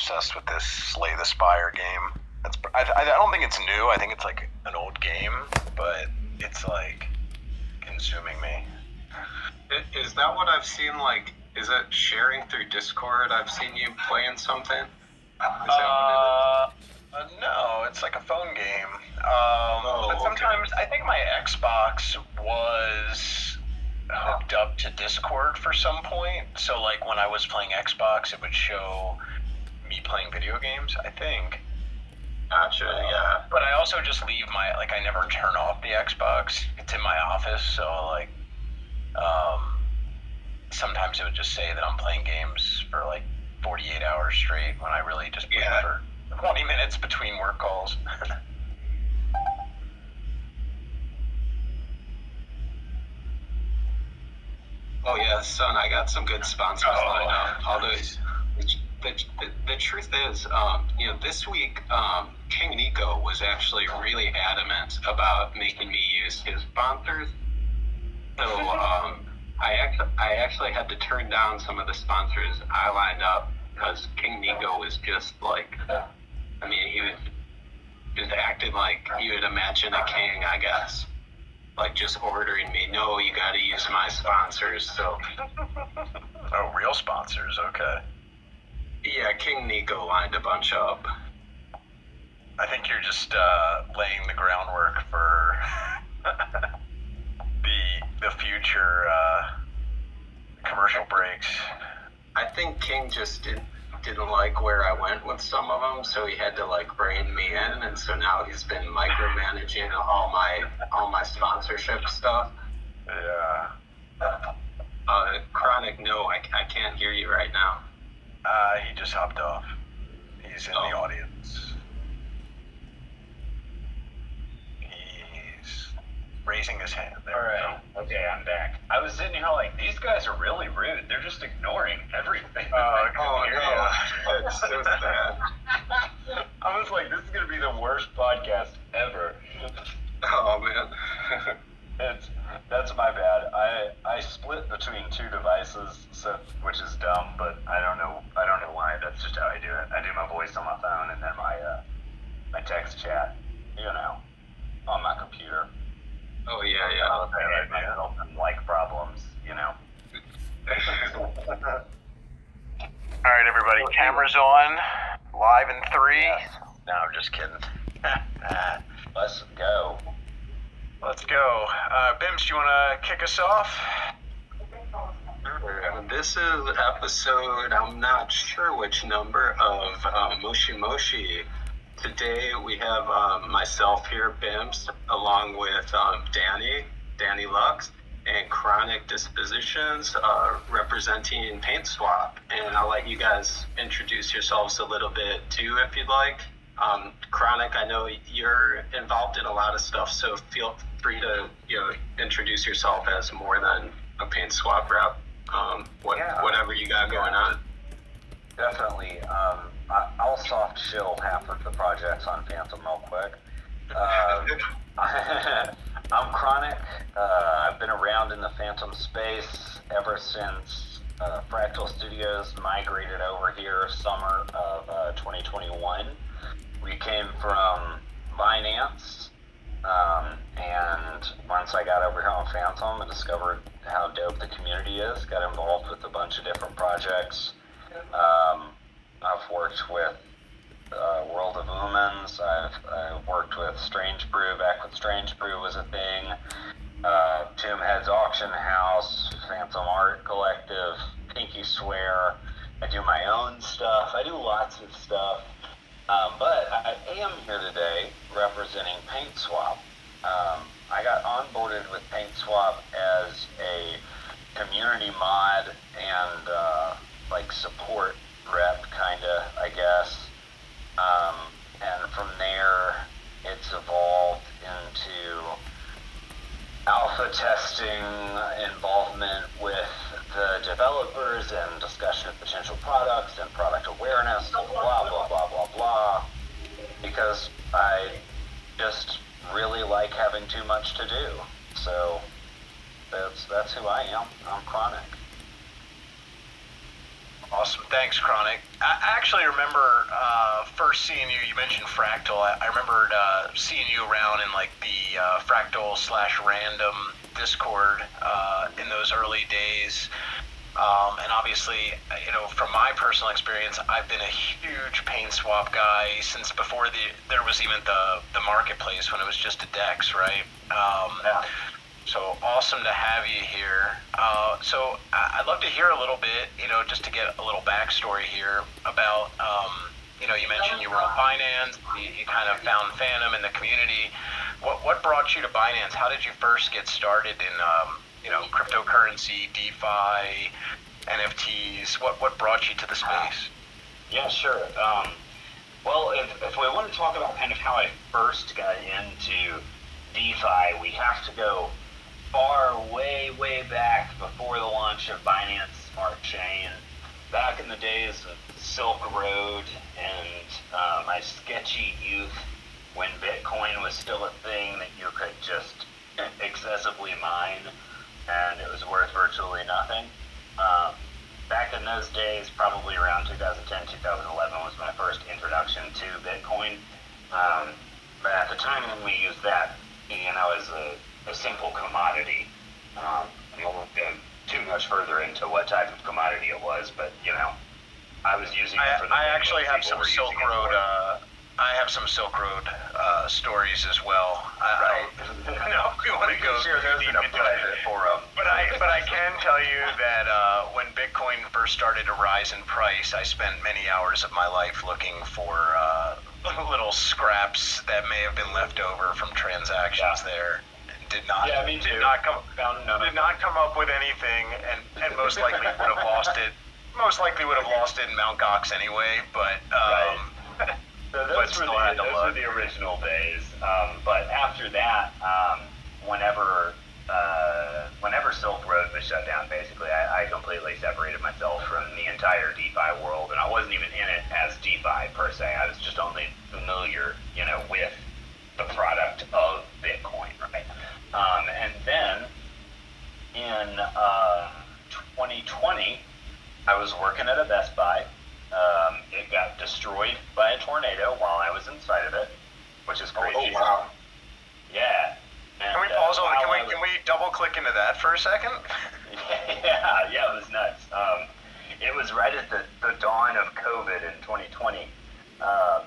obsessed with this Slay the Spire game. That's I, I don't think it's new. I think it's like an old game, but it's like consuming me. Is that what I've seen? Like, is it sharing through Discord? I've seen you playing something. Is that what Uh, uh, no, it's like a phone game. Um, Oh, but okay. sometimes I think my Xbox was hooked up to Discord for some point. So like when I was playing Xbox, it would show me playing video games. I think. Gotcha. Yeah. But I also just leave my like I never turn off the Xbox. It's in my office, so like um, sometimes it would just say that I'm playing games for like 48 hours straight when I really just play Yeah. for 20 minutes between work calls. Oh yeah, son. I got some good sponsors Oh, lined up. All those. The, the, truth is, um, you know, this week um, King Nico was actually really adamant about making me use his sponsors. So um, I actually I actually had to turn down some of the sponsors I lined up because King Nico was just like, I mean, he was just acting like you would imagine a king, I guess. Like just ordering me, no, you got to use my sponsors. So oh, real sponsors. Okay. Yeah, King Nico lined a bunch up. I think you're just uh, laying the groundwork for the the future uh, commercial breaks. I think King just did, didn't like where I went with some of them, so he had to like rein me in, and so now he's been micromanaging all my all my sponsorship stuff. Yeah. Uh, Chronic, no, I, I can't hear you right now. Uh, he just hopped off. He's in the Oh. audience. He's raising his hand. There All right. Okay, I'm back. I was sitting here like these guys are really rude. They're just ignoring everything. Oh, okay. Oh no, it's so sad. I was like, this is gonna be the worst podcast ever. Oh man. It's that's my bad. I I split between two devices, so which is dumb, but I don't know I don't know why. That's just how I do it. I do my voice on my phone and then my uh, my text chat, you know, on my computer. oh yeah, yeah. I had myself in like problems, you know. All right, everybody. Cameras on. Live in three. Yes. No, I'm just kidding. Let's go. Let's go. Uh, Bims, do you want to kick us off? Uh, This is episode, I'm not sure which number of uh, Moshi Moshi. Today we have um, myself here, Bims, along with um, Danny, Danny Lux, and Chronic Dispositions uh, representing Paint Swap. And I'll let you guys introduce yourselves a little bit too, if you'd like. Um, Chronic, I know you're involved in a lot of stuff, so feel free to you know introduce yourself as more than a Paint Swap rep. Um, what, Yeah. Whatever you got going on. Definitely. Um, I, I'll soft shill half of the projects on Fantom real quick. Um, I'm Chronic. Uh, I've been around in the Fantom space ever since uh, Fractal Studios migrated over here summer of uh, 2021. We came from Binance, um, and once I got over here on Fantom, and discovered how dope the community is. Got involved with a bunch of different projects. Um, I've worked with uh, World of Lumens. I've, I've worked with Strange Brew back when Strange Brew was a thing. Uh, Tomb Head's Auction House, Phantom Art Collective, Pinky Swear. I do my own stuff. I do lots of stuff. Um, but I am here today representing Paint Swap. Um, I got onboarded with Paint Swap as a community mod and uh, like support rep, kind of, I guess. Um, and from there, it's evolved into alpha testing, involvement with the developers, and discussion of potential products and product awareness, blah, blah, blah, blah, blah. Because I just really like having too much to do. So that's that's who I am. I'm chronic. Awesome. Thanks, Chronic. I I actually remember uh, first seeing you. You mentioned Fractal. I, I remembered uh, seeing you around in like the uh, Fractal slash Random Discord uh, in those early days. Um, and obviously, you know, from my personal experience, I've been a huge paint swap guy since before the there was even the the marketplace when it was just a Dex, right? Um, Yeah. so awesome to have you here. Uh, so I'd love to hear a little bit, you know, just to get a little backstory here about, um, you know, you mentioned you were on Binance, you, you kind of found Fantom in the community. What, what brought you to Binance? How did you first get started in, um, you know, cryptocurrency, DeFi, NFTs? What, what brought you to the space? Yeah, sure. Um, well, if, if we want to talk about kind of how I first got into DeFi, we have to go far, way, way back before the launch of Binance Smart Chain. Back in the days of Silk Road and uh, my sketchy youth, when Bitcoin was still a thing that you could just excessively mine, and it was worth virtually nothing. Um, back in those days, probably around 2010, 2011 was my first introduction to Bitcoin. Um, but at the time when we used that, you know, as a, a simple commodity, um, I won't go too much further into what type of commodity it was, but you know, I was using it for the I, I actually have some Silk Road. Uh, I have some Silk Road uh, stories as well. I, I, no, we want to go Share those in a deep into it. forum. But I, but I can tell you that uh, when Bitcoin first started to rise in price, I spent many hours of my life looking for uh, little scraps that may have been left over from transactions Yeah. there. And Did not, Yeah, me did too. not come, Found none did not come up with anything, and, and most likely would have lost it. Most likely would have lost it in Mount Gox anyway. But um, So But those, were still the, had to those were the original days. Um, but after that, um, whenever uh, whenever Silk Road was shut down, basically, I, I completely separated myself from the entire DeFi world, and I wasn't even in it as DeFi per se. I was just only familiar, you know, with the product of Bitcoin, right? Um, and then in uh, 2020, I was working at a Best Buy. Um, it got destroyed by a tornado while I was inside of it, which is crazy. Oh wow! Yeah. And, can we uh, on? Can we was- can we double click into that for a second? yeah, yeah, it was nuts. Um, it was right at the, the dawn of COVID in 2020, um,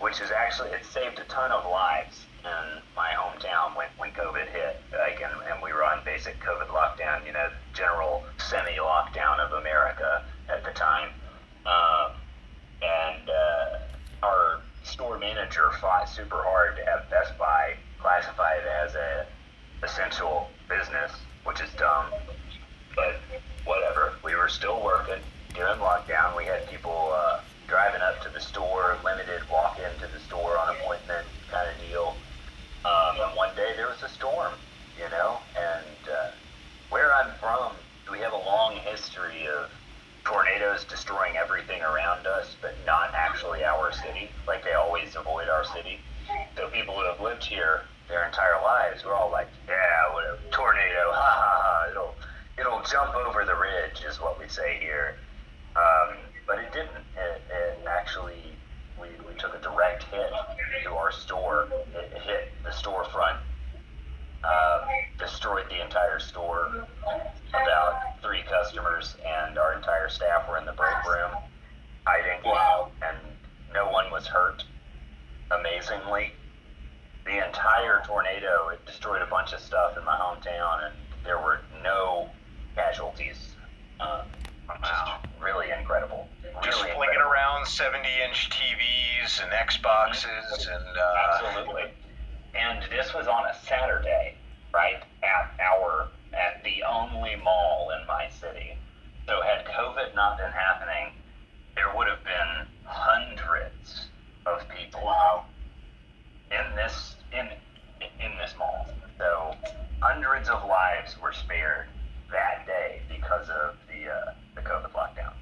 which is actually, it saved a ton of lives in my hometown when, when COVID hit. Like, and, and we were on basic COVID lockdown, you know, general semi lockdown of America at the time. Um, and uh, our store manager fought super hard to have Best Buy classified as a essential business, which is dumb. But whatever, we were still working during lockdown. We had people uh, driving up to the store, limited walk into the store on appointment kind of deal. Um, and one day there was a storm, you know, and uh, where I'm from, we have a long history of tornadoes destroying everything around us, but not actually our city. Like they always avoid our city. So people who have lived here their entire lives, we're all like, yeah, whatever, tornado, ha ha ha, it'll it'll jump over the ridge, is what we say here. Um, but it didn't. It, it actually, we, we took a direct hit to our store. It, it hit the storefront, uh, destroyed the entire store. About three customers and our entire staff were in the break room hiding, and no one was hurt. Amazingly, the entire tornado it destroyed a bunch of stuff in my hometown, and there were no casualties. Um, Wow. just really incredible. Just flinging incredible. around 70-inch TVs and Xboxes and uh, Absolutely. And this was on a Saturday, right at our at the only mall in my city. So had COVID not been happening, there would have been hundreds of people Wow. in this in in this mall. So hundreds of lives were spared that day because of the uh, the COVID lockdown.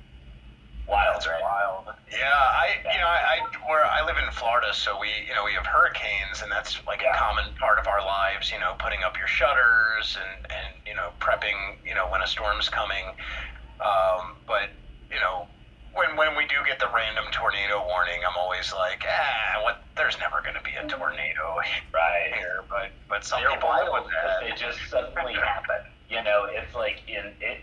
Wild, right? wild. Yeah, I you know I, I where I live in Florida, so we you know we have hurricanes, and that's like a common part of our lives. You know, putting up your shutters and and you know prepping you know when a storm's coming. Um, but you know when when we do get the random tornado warning, I'm always like, ah, what? There's never going to be a tornado Right. here, but but some They're people wild because that. they just suddenly happen. You know, it's like in it,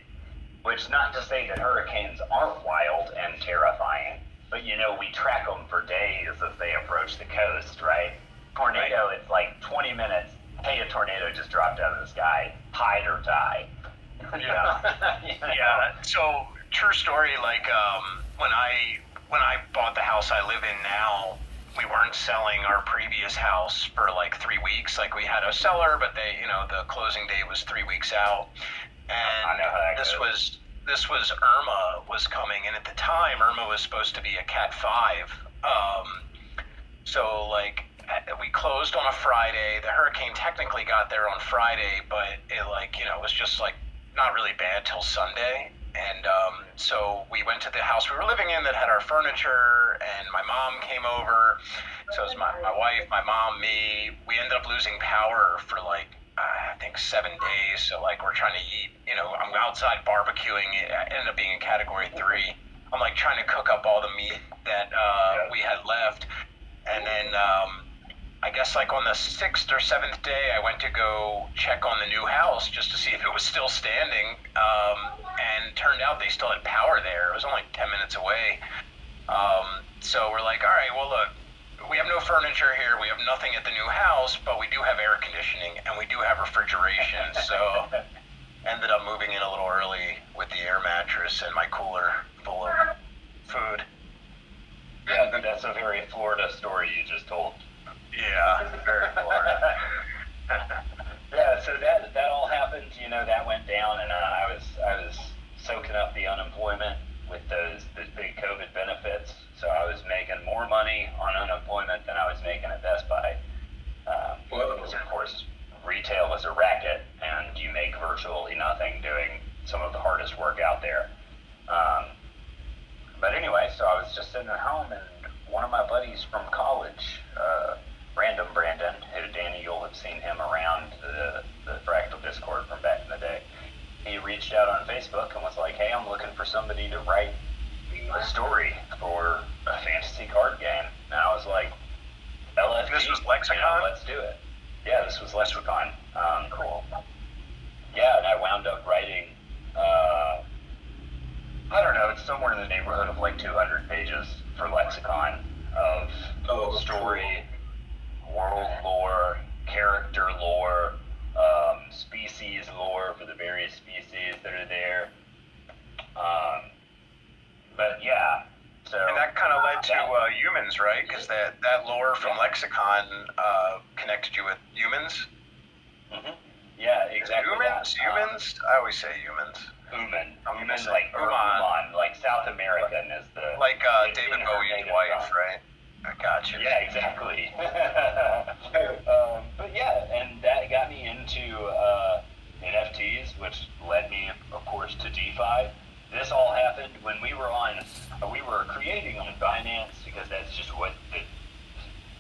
which not to say that hurricanes aren't wild and terrifying, but you know we track them for days as they approach the coast, right? Tornado, it's like 20 minutes. Hey, a tornado just dropped out of the sky. Hide or die. Yeah. You know? Yeah. So true story. Like um, when I when I bought the house I live in now, we weren't selling our previous house for like three weeks. Like we had a seller, but they, you know, the closing date was three weeks out, and I know how that this goes. was this was Irma was coming, and at the time Irma was supposed to be a Cat five. Um, so like uh, we closed on a Friday. The hurricane technically got there on Friday, but it like you know was just like not really bad till Sunday. And um, so we went to the house we were living in that had our furniture, and my mom came over. So it was my, my wife, my mom, me. We ended up losing power for like uh, I think seven days. So like we're trying to eat. You know, I'm outside barbecuing. It ended up being in category three. I'm like trying to cook up all the meat that uh, we had left, and then um, I guess like on the sixth or seventh day, I went to go check on the new house just to see if it was still standing. Um, and turned out they still had power there. It was only ten minutes away. Um, so we're like, all right, well look, we have no furniture here. We have nothing at the new house, but we do have air conditioning and we do have refrigeration. So ended up moving in a little early with the air mattress and my cooler full of food. Yeah, but that's a very Florida story you just told. Yeah, very Florida. Yeah, so that that all happened. You know, that went down, and uh, I was I was soaking up the unemployment with those those big COVID benefits. So I was making more money on unemployment than I was making at Best Buy. Um, because of course, retail was a racket, and you make virtually nothing doing some of the hardest work out there. Um, but anyway, so I was just sitting at home, and one of my buddies from college, uh, Random Brandon, who Danny, you'll have seen him around the, the Fractal Discord from back in the day. He reached out on Facebook and was like, "Hey, I'm looking for somebody to write a story for a fantasy card game." And I was like, "LFG, This was you Lexicon? know, let's do it." Yeah, this was Lexicon. Um, cool. Yeah, and I wound up writing. Uh, I don't know. It's somewhere in the neighborhood of like 200 pages for Lexicon of Oh, story, world lore, character lore, um, species lore for the various species that are there. Um, but yeah, so And that kind of led to uh, humans, right? Because that, that lore from Lexicon uh, connected you with humans. Mm-hmm. yeah, exactly. Humans? that. Um, Humans? I always say humans. Human. I'm Human, like. Human, like South American is the Like uh, David Bowie's wife, right? I got you. Yeah, exactly. um, but yeah, and that got me into uh, NFTs, which led me, of course, to DeFi. This all happened when we were on, we were creating on Binance because that's just what the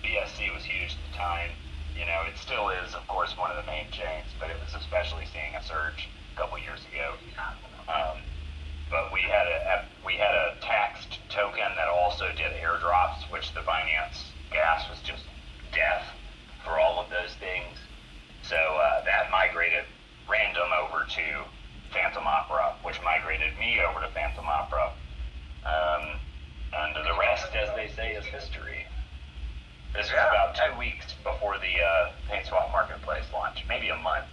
BSC was huge at the time. You know, it still is, of course, one of the main chains, but it was especially seeing a surge a couple years ago. Um, but we had a, we had a taxed token that also did airdrops, which the Binance gas was just death for all of those things. So uh, that migrated random over to Fantom Opera, which migrated me over to Fantom Opera. Um, and the rest, as they say, is history. This was Yeah. about two weeks before the uh, PaintSwap Marketplace launch, maybe a month.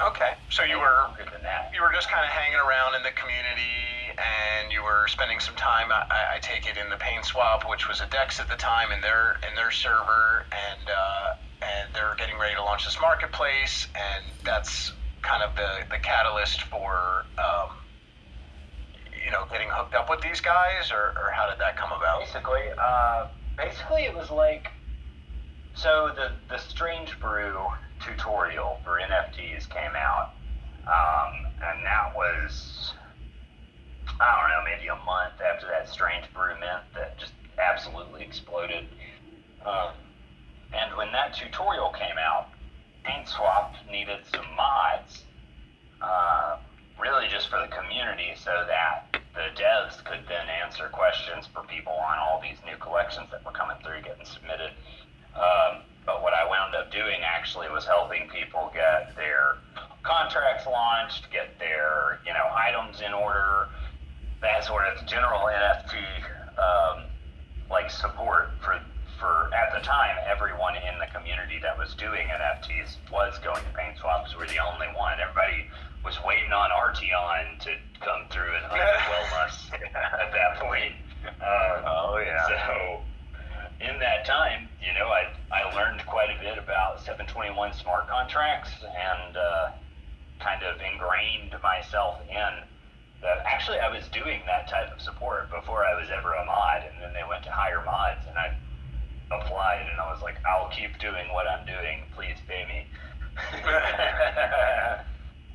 Okay. So you were longer than that. you were just kind of hanging around in the community, and you were spending some time. I, I- take it in the PaintSwap, which was a Dex at the time, in their in their server, and uh, and they're getting ready to launch this marketplace, and that's kind of the the catalyst for. Um, you know, getting hooked up with these guys, or, or how did that come about? Basically, uh, basically it was like so the the Strange Brew tutorial for NFTs came out, um, and that was I don't know maybe a month after that Strange Brew mint that just absolutely exploded. Um, and when that tutorial came out, PaintSwap needed some mods, uh, really just for the community, so that the devs could then answer questions for people on all these new collections that were coming through, getting submitted. Um, but what I wound up doing actually was helping people get their contracts launched, get their you know items in order, that sort of general NFT um, like support for for at the time everyone in the community that was doing NFTs was going to PaintSwap because we're the only one. Everybody was waiting on Artion to come through and underwhelm us at that point. Uh, Oh, yeah. So in that time, you know, I I learned quite a bit about 721 smart contracts and uh, kind of ingrained myself in that. Actually, I was doing that type of support before I was ever a mod, and then they went to hire mods, and I applied, and I was like, I'll keep doing what I'm doing. Please pay me.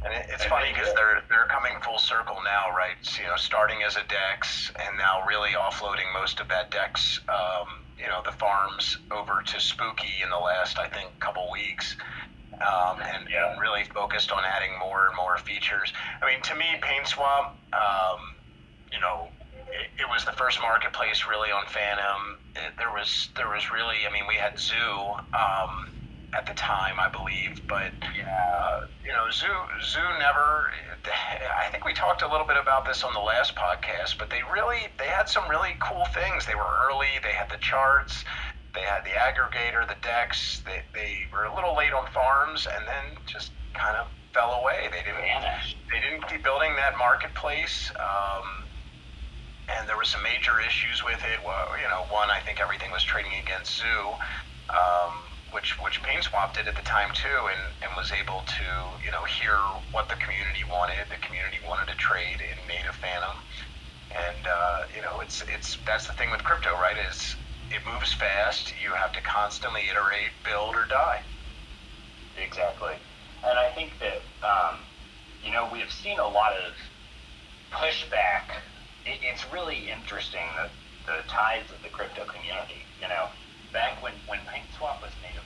And it, it's funny because they're they're coming full circle now, right? You know, starting as a Dex and now really offloading most of that Dex, um, you know, the farms over to Spooky in the last, I think, couple weeks. Um, and Yeah. really focused on adding more and more features. I mean, to me, PaintSwap, um, you know, it, it was the first marketplace really on Fantom. It, there was there was really, I mean, we had Zoo um, at the time, I believe, but uh, you know, Zoo Zoo never. I think we talked a little bit about this on the last podcast, but they really they had some really cool things. They were early. They had the charts. They had the aggregator, the Dex. They, they were a little late on farms, and then just kind of fell away. They didn't they didn't keep building that marketplace. Um, and there were some major issues with it. Well, you know, one, I think everything was trading against Zoo, um, which which PaintSwap did at the time too, and, and was able to you know hear what the community wanted. The community wanted to trade in native Fantom, and uh, you know, it's it's that's the thing with crypto, right? Is it moves fast. You have to constantly iterate, build, or die. Exactly. And I think that, um, you know, we have seen a lot of pushback. It, it's really interesting that the ties of the crypto community, you know, back when, when Paint Swap was native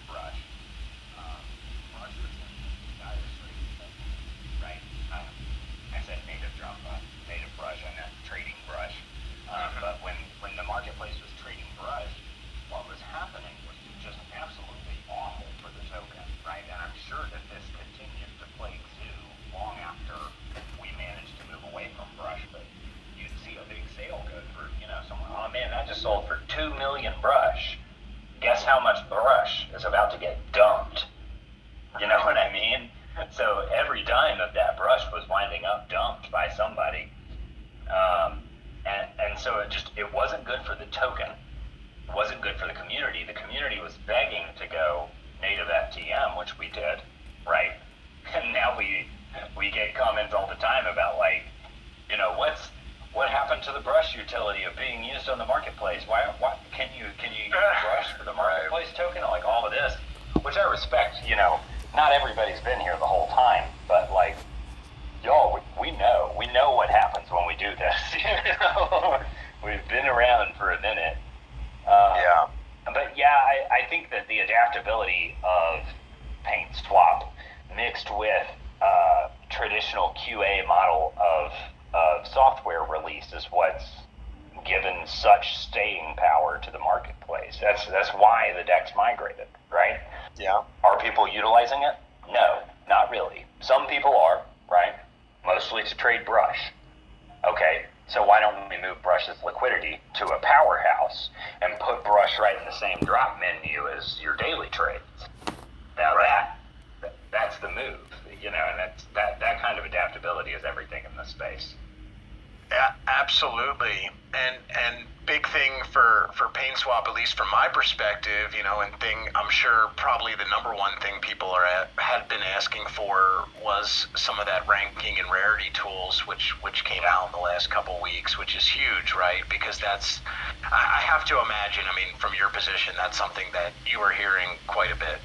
that's I have to imagine. I mean, from your position, that's something that you were hearing quite a bit.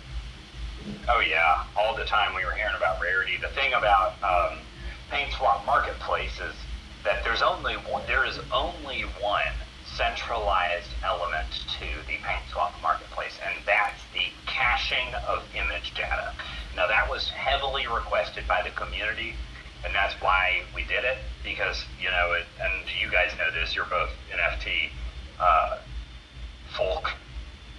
Oh yeah, all the time we were hearing about rarity. The thing about um, PaintSwap Marketplace is that there's only one, there is only one centralized element to the paint swap Marketplace, and that's the caching of image data. Now that was heavily requested by the community, and that's why we did it because you know, it, and you guys know this. You're both NFT uh, folk.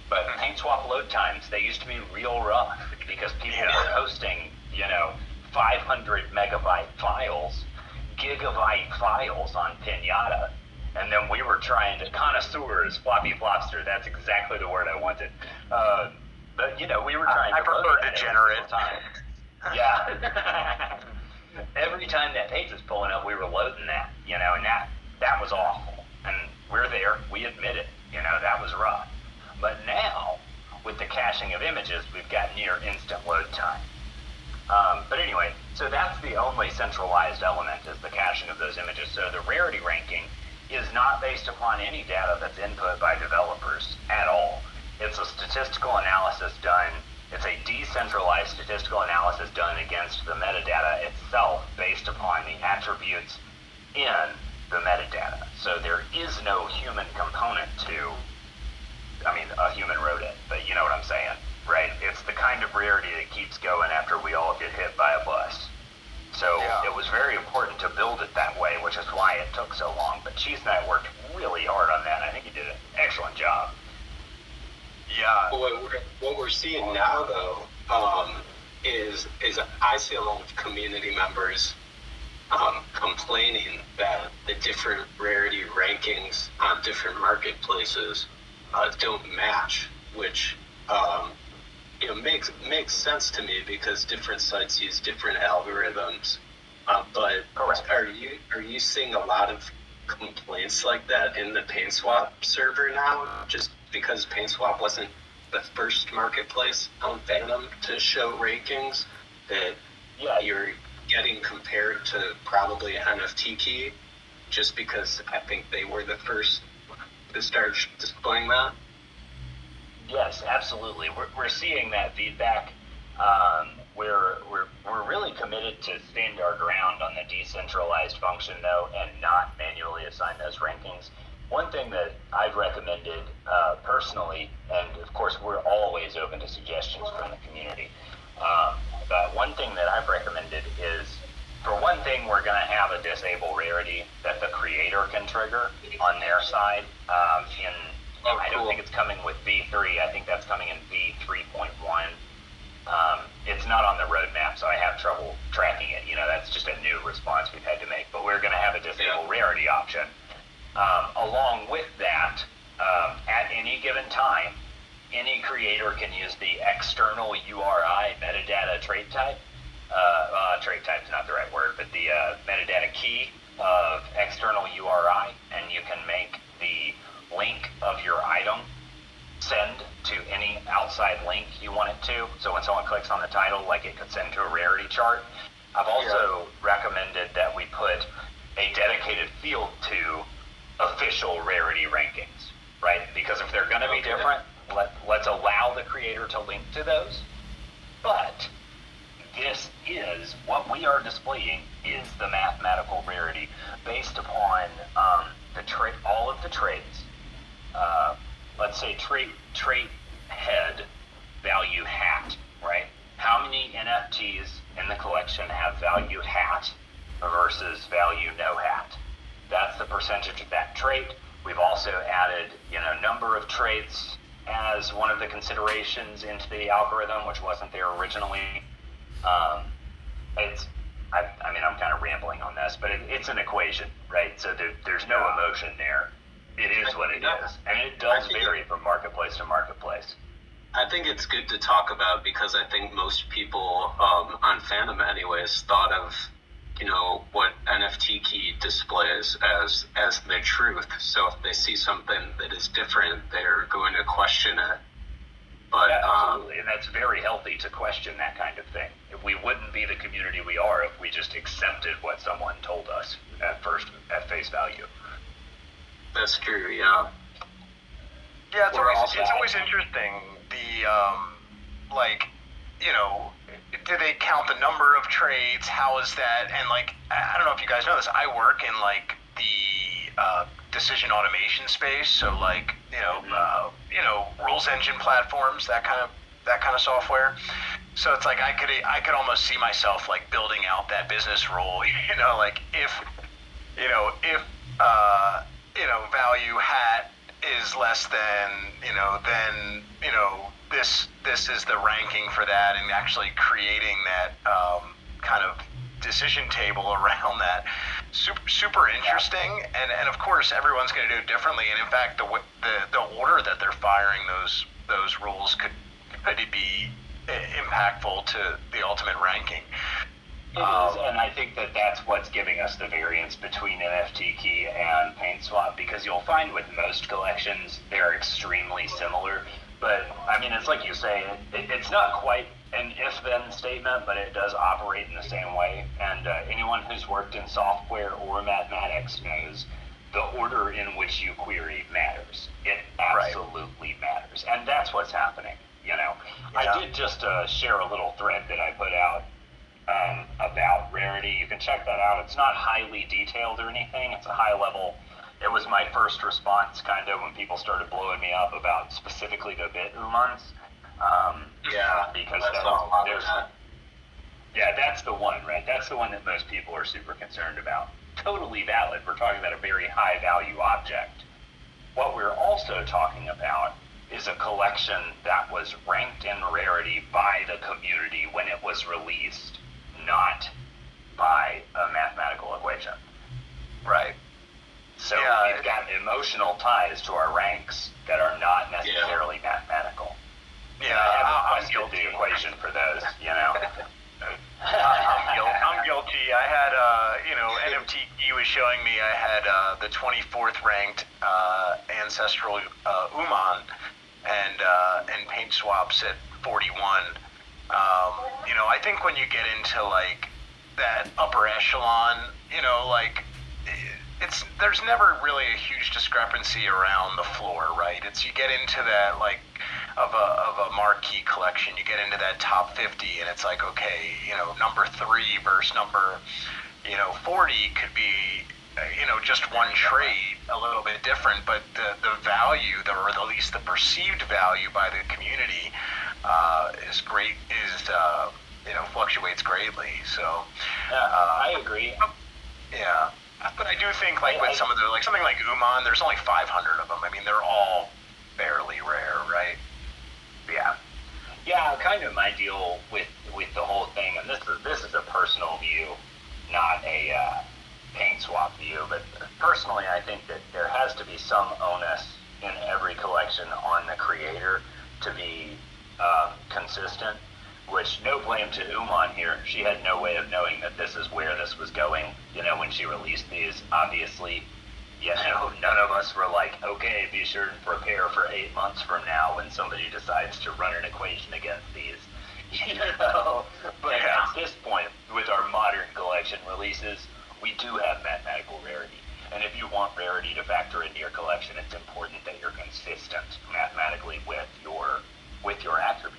But paint swap load times, they used to be real rough because people Yeah. were hosting, you know, 500 megabyte files, gigabyte files on Pinata. And then we were trying to, connoisseurs, floppy flopster, that's exactly the word I wanted. Uh, but, you know, we were trying I to. load prefer degenerate. time. Yeah. Every time that page was pulling up, we were loading that, you know, and that that was awful. We're there, we admit it, you know, that was rough. But now, with the caching of images, we've got near instant load time. Um, but anyway, so that's the only centralized element is the caching of those images. So the rarity ranking is not based upon any data that's input by developers at all. It's a statistical analysis done. It's a decentralized statistical analysis done against the metadata itself based upon the attributes in the metadata. So there is no human component to I mean, a human wrote it, but you know what I'm saying, right? It's the kind of rarity that keeps going after we all get hit by a bus. So Yeah. it was very important to build it that way, which is why it took so long. But Cheese and I worked really hard on that. I think he did an excellent job. Yeah. What we're, what we're seeing now, though, um, is is I see a lot of community members um, complaining that the different rarity rankings on different marketplaces uh, don't match, which um, you know makes makes sense to me because different sites use different algorithms. Uh, but Correct. are you are you seeing a lot of complaints like that in the PaintSwap server now? Just because PaintSwap wasn't the first marketplace on Fantom to show rankings, that Yeah, you're getting compared to probably NFT Key, just because I think they were the first to start displaying that. Yes, absolutely. We're, we're seeing that feedback. Um, we're, we're, we're really committed to stand our ground on the decentralized function, though, and not manually assign those rankings. One thing that I've recommended uh, personally, and of course, we're always open to suggestions from the community, um, but one thing that I've recommended is for one thing, we're going to have a disable rarity that the creator can trigger on their side. Um, in Oh, I don't cool. think it's coming with V3. I think that's coming in V3.1. Um, it's not on the roadmap, so I have trouble tracking it. You know, that's just a new response we've had to make. But we're going to have a disable rarity option. Um, along with that, um, at any given time, any creator can use the external URI metadata trait type. Uh, uh, trait type is not the right word, but the uh, metadata key of external URI, and you can make the link of your item send to any outside link you want it to. So when someone clicks on the title, like it could send to a rarity chart. I've also recommended that we put a dedicated field to official rarity rankings, right? Because if they're going to be Okay. different, let, let's allow the creator to those. But this is what we are displaying is the mathematical rarity based upon um, the trait, all of the traits. Uh, let's say trait trait head value hat, right? How many NFTs in the collection have value hat versus value no hat? That's the percentage of that trait. We've also added, you know, number of traits as one of the considerations into the algorithm, which wasn't there originally. Um, it's, I, I mean, I'm kind of rambling on this, but it, it's an equation, right? So there, there's no emotion there. It is what it is, and it does vary from marketplace to marketplace. I think it's good to talk about because I think most people um, on Fantom, anyways, thought of you know what NFT key displays as as the truth. So if they see something that is different, they're going to question it. But Yeah, um, absolutely, and that's very healthy to question that kind of thing. If we wouldn't be the community we are if we just accepted what someone told us at first, at face value. that's true. Yeah. Yeah, it's We're always it's always interesting. The um, like, you know, do they count the number of trades? How is that? And like, I don't know if you guys know this. I work in like the uh, decision automation space. So like, you know, uh, you know, rules engine platforms, that kind of that kind of software. So it's like I could I could almost see myself like building out that business role. You know, like if you know if uh, you know value hat is less than you know then you know this this is the ranking for that and actually creating that um, kind of decision table around that. Super, super interesting. And, and of course everyone's going to do it differently. And in fact the, the the order that they're firing those those rules could could be impactful to the ultimate ranking. It is, and I think that that's what's giving us the variance between NFT key and paint swap because you'll find with most collections they're extremely similar. But I mean, it's like you say, it, it, it's not quite an if-then statement, but it does operate in the same way. And uh, anyone who's worked in software or mathematics knows the order in which you query matters. It Right. absolutely matters, and that's what's happening. You know, Yeah. I did just uh, share a little thread that I put out um, about rarity. You can check that out. It's not highly detailed or anything. It's a high level. It was my first response, kind of, when people started blowing me up about specifically the bit umans. Um, Yeah, because that, a lot of there's, that. yeah, that's the one, right? That's the one that most people are super concerned about. Totally valid. We're talking about a very high value object. What we're also talking about is a collection that was ranked in rarity by the community when it was released, not by a mathematical equation. right So Yeah, we've got emotional ties to our ranks that are not necessarily mathematical. yeah I have a I- I'm guilty equation for those, you know. I'm, guilty. I'm guilty. I had, uh, you know, NFT Key was showing me I had uh, the 24th ranked uh, ancestral uh, Uman and uh, and paint swaps at 41. Um, you know, I think when you get into like that upper echelon, you know, like it's there's never really a huge discrepancy around the floor, right? It's you get into that like of a of a marquee collection, you get into that top 50, and it's like okay, you know, number three versus number, you know, 40 could be, uh, you know, just one trade, a little bit different, but the the value, the, or at least the perceived value by the community, uh, is great, is uh, you know, fluctuates greatly. So. Yeah, I agree. Yeah, but I do think like with some of the like something like Uman, there's only 500 of them. I mean, they're all fairly rare, right? Yeah. Yeah, kind of my deal with with the whole thing, and this is this is a personal view, not a uh, paint swap view. But personally, I think that there has to be some onus in every collection on the creator to be um, consistent. Which no blame to Uman here. She had no way of knowing that this is where this was going. You know, when she released these, obviously you know, none of us were like, okay, be sure to prepare for eight months from now when somebody decides to run an equation against these. You know, but Yeah. at this point, with our modern collection releases, we do have mathematical rarity. And if you want rarity to factor into your collection, it's important that you're consistent mathematically with your with your attributes.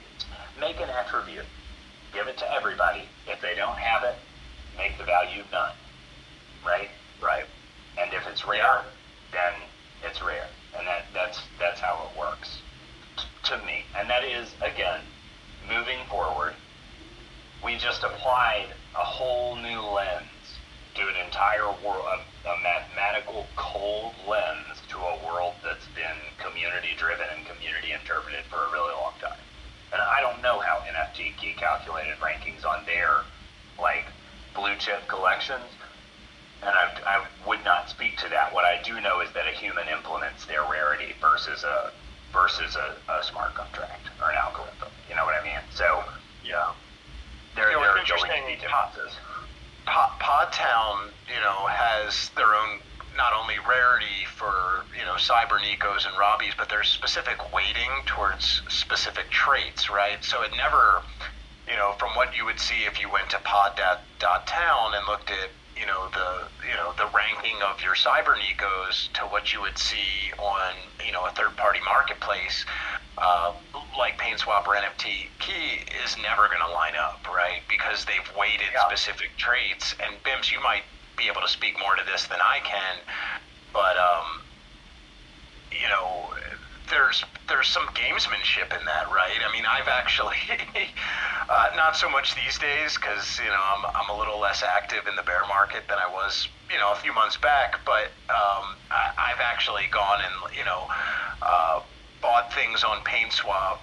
Make an attribute, give it to everybody. If they don't have it, make the value none. Right? Right. And if it's rare, then it's rare, and that that's that's how it works to me. And that is again, moving forward, we just applied a whole new lens to an entire world, a, a mathematical cold lens to a world that's been community driven and community interpreted for a really long time. And I don't know how NFT key calculated rankings on their like blue chip collections, and I, I would not speak to that. What I do know is that a human implements their rarity versus a versus a, a smart contract or an algorithm. You know what I mean? So Yeah. there, You know, there are going to interesting be differences. Pod, Podtown, you know, has their own not only rarity for you know cyber Nicos and Robbies, but there's specific weighting towards specific traits, right? So it never, you know, from what you would see if you went to pod.town and looked at you know the you know the ranking of your cyber Nicos to what you would see on you know a third party marketplace. Uh, like PaintSwap or NFT Key is never going to line up, right? Because they've weighted Yeah. specific traits. And Bims, you might be able to speak more to this than I can, but um, you know, there's there's some gamesmanship in that, right? I mean, I've actually Uh, not so much these days because you know I'm, I'm a little less active in the bear market than I was you know a few months back. But um, I, I've actually gone and you know uh, bought things on PaintSwap.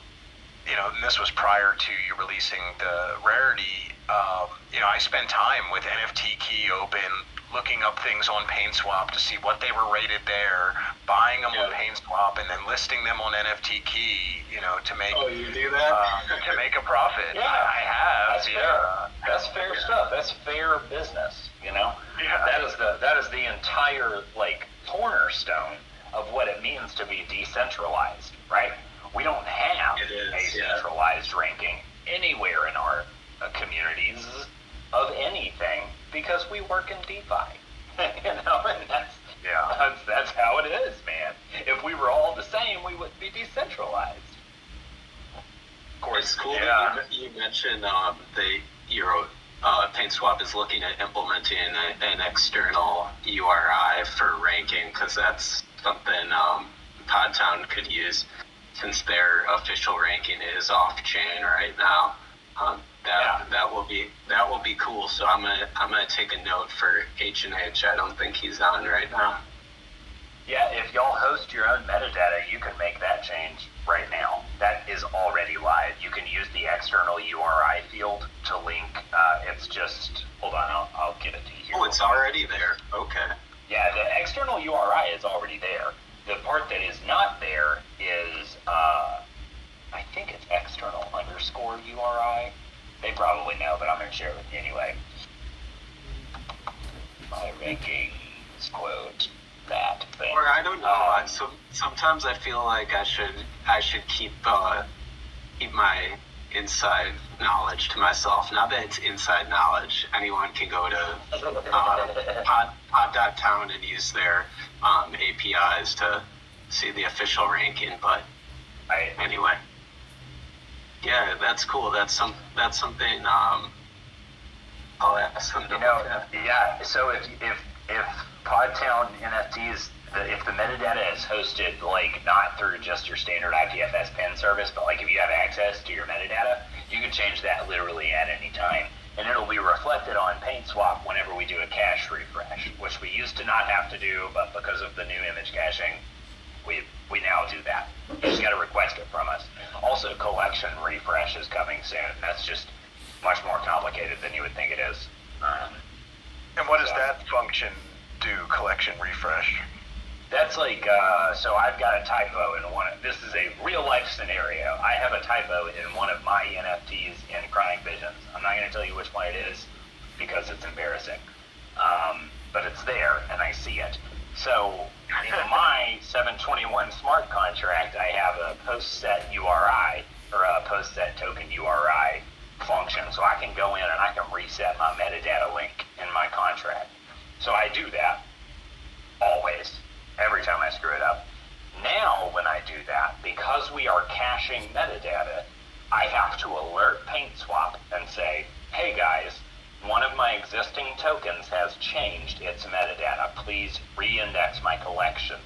You know, and this was prior to you releasing the rarity. Um, you know, I spent time with NFT Key open, looking up things on PaintSwap to see what they were rated there, buying them on Yeah. PaintSwap, and then listing them on NFT Key. You know, to make Oh, you do that? uh, to make a profit. Yeah. I, have. That's yeah. fair. That's fair stuff. That's fair business. You know, Yeah. that is the that is the entire like cornerstone of what it means to be decentralized? We don't have is, a yeah. centralized ranking anywhere in our uh, communities of anything because we work in DeFi. you know, and that's Yeah. that's, that's how it is, man. If we were all the same, we wouldn't be decentralized. Of course. It's cool Yeah. that you, you mentioned um, the Euro uh, PaintSwap is looking at implementing a, an external URI for ranking because that's something um, Podtown could use since their official ranking is off chain right now. Um, that Yeah. that will be that will be cool. So I'm gonna I'm gonna take a note for H and H. I don't think he's on right now. Yeah, if y'all host your own metadata, you can make that change right now. That is already live. You can use the external URI field to link. Uh, it's just hold on, I'll, I'll get it to you. Oh, it's already there. Okay. Yeah, the external URI is already there. The part that is not there is, uh, I think it's external underscore URI. They probably know, but I'm going to share it with you anyway. My rankings quote that thing. Or I don't know. Um, I so sometimes I feel like I should I should keep uh, keep my inside knowledge to myself. Not that it's inside knowledge. Anyone can go to uh, pod, pod.town and use their um, APIs to see the official ranking. But I, anyway, yeah, that's cool. That's some that's something. Um, I'll ask them You know, yeah. So if if if Podtown NFTs, the, if the metadata is hosted like not through just your standard IPFS pin service, but like if you have access to your metadata, you can change that literally at any time, and it'll be reflected on PaintSwap whenever we do a cache refresh, which we used to not have to do, but because of the new image caching, we we now do that. You just got to request it from us. Also, collection refresh is coming soon. That's just much more complicated than you would think it is. Um, And what does that function do? Collection refresh. That's like, uh, so I've got a typo in one. Of, this is a real life scenario. I have a typo in one of my NFTs in Chronic Visions. I'm not going to tell you which one it is because it's embarrassing. Um, but it's there and I see it. So in my 721 smart contract, I have a post set URI or a post set token URI function. So I can go in and I can reset my metadata link in my contract. So I do that every time I screw it up. Now, when I do that, because we are caching metadata, I have to alert PaintSwap and say, hey guys, one of my existing tokens has changed its metadata. Please re-index my collection.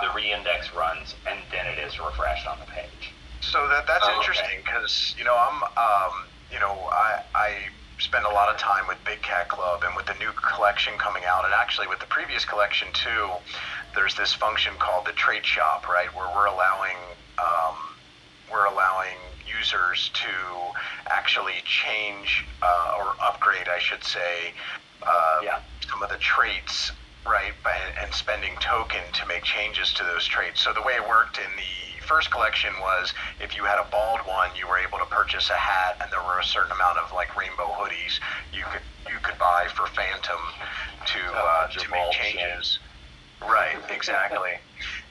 The re-index runs, and then it is refreshed on the page. So that that's Oh, interesting because you know I'm um, you know I I spend a lot of time with Big Cat Club and with the new collection coming out and actually with the previous collection too. There's this function called the trade shop, right, where we're allowing um, we're allowing users to actually change uh, or upgrade, I should say, uh, Yeah. some of the traits, right, by, and spending token to make changes to those traits. So the way it worked in the first collection was if you had a bald one, you were able to purchase a hat, and there were a certain amount of like rainbow hoodies you could you could buy for Fantom to uh, to make changes. Right, exactly.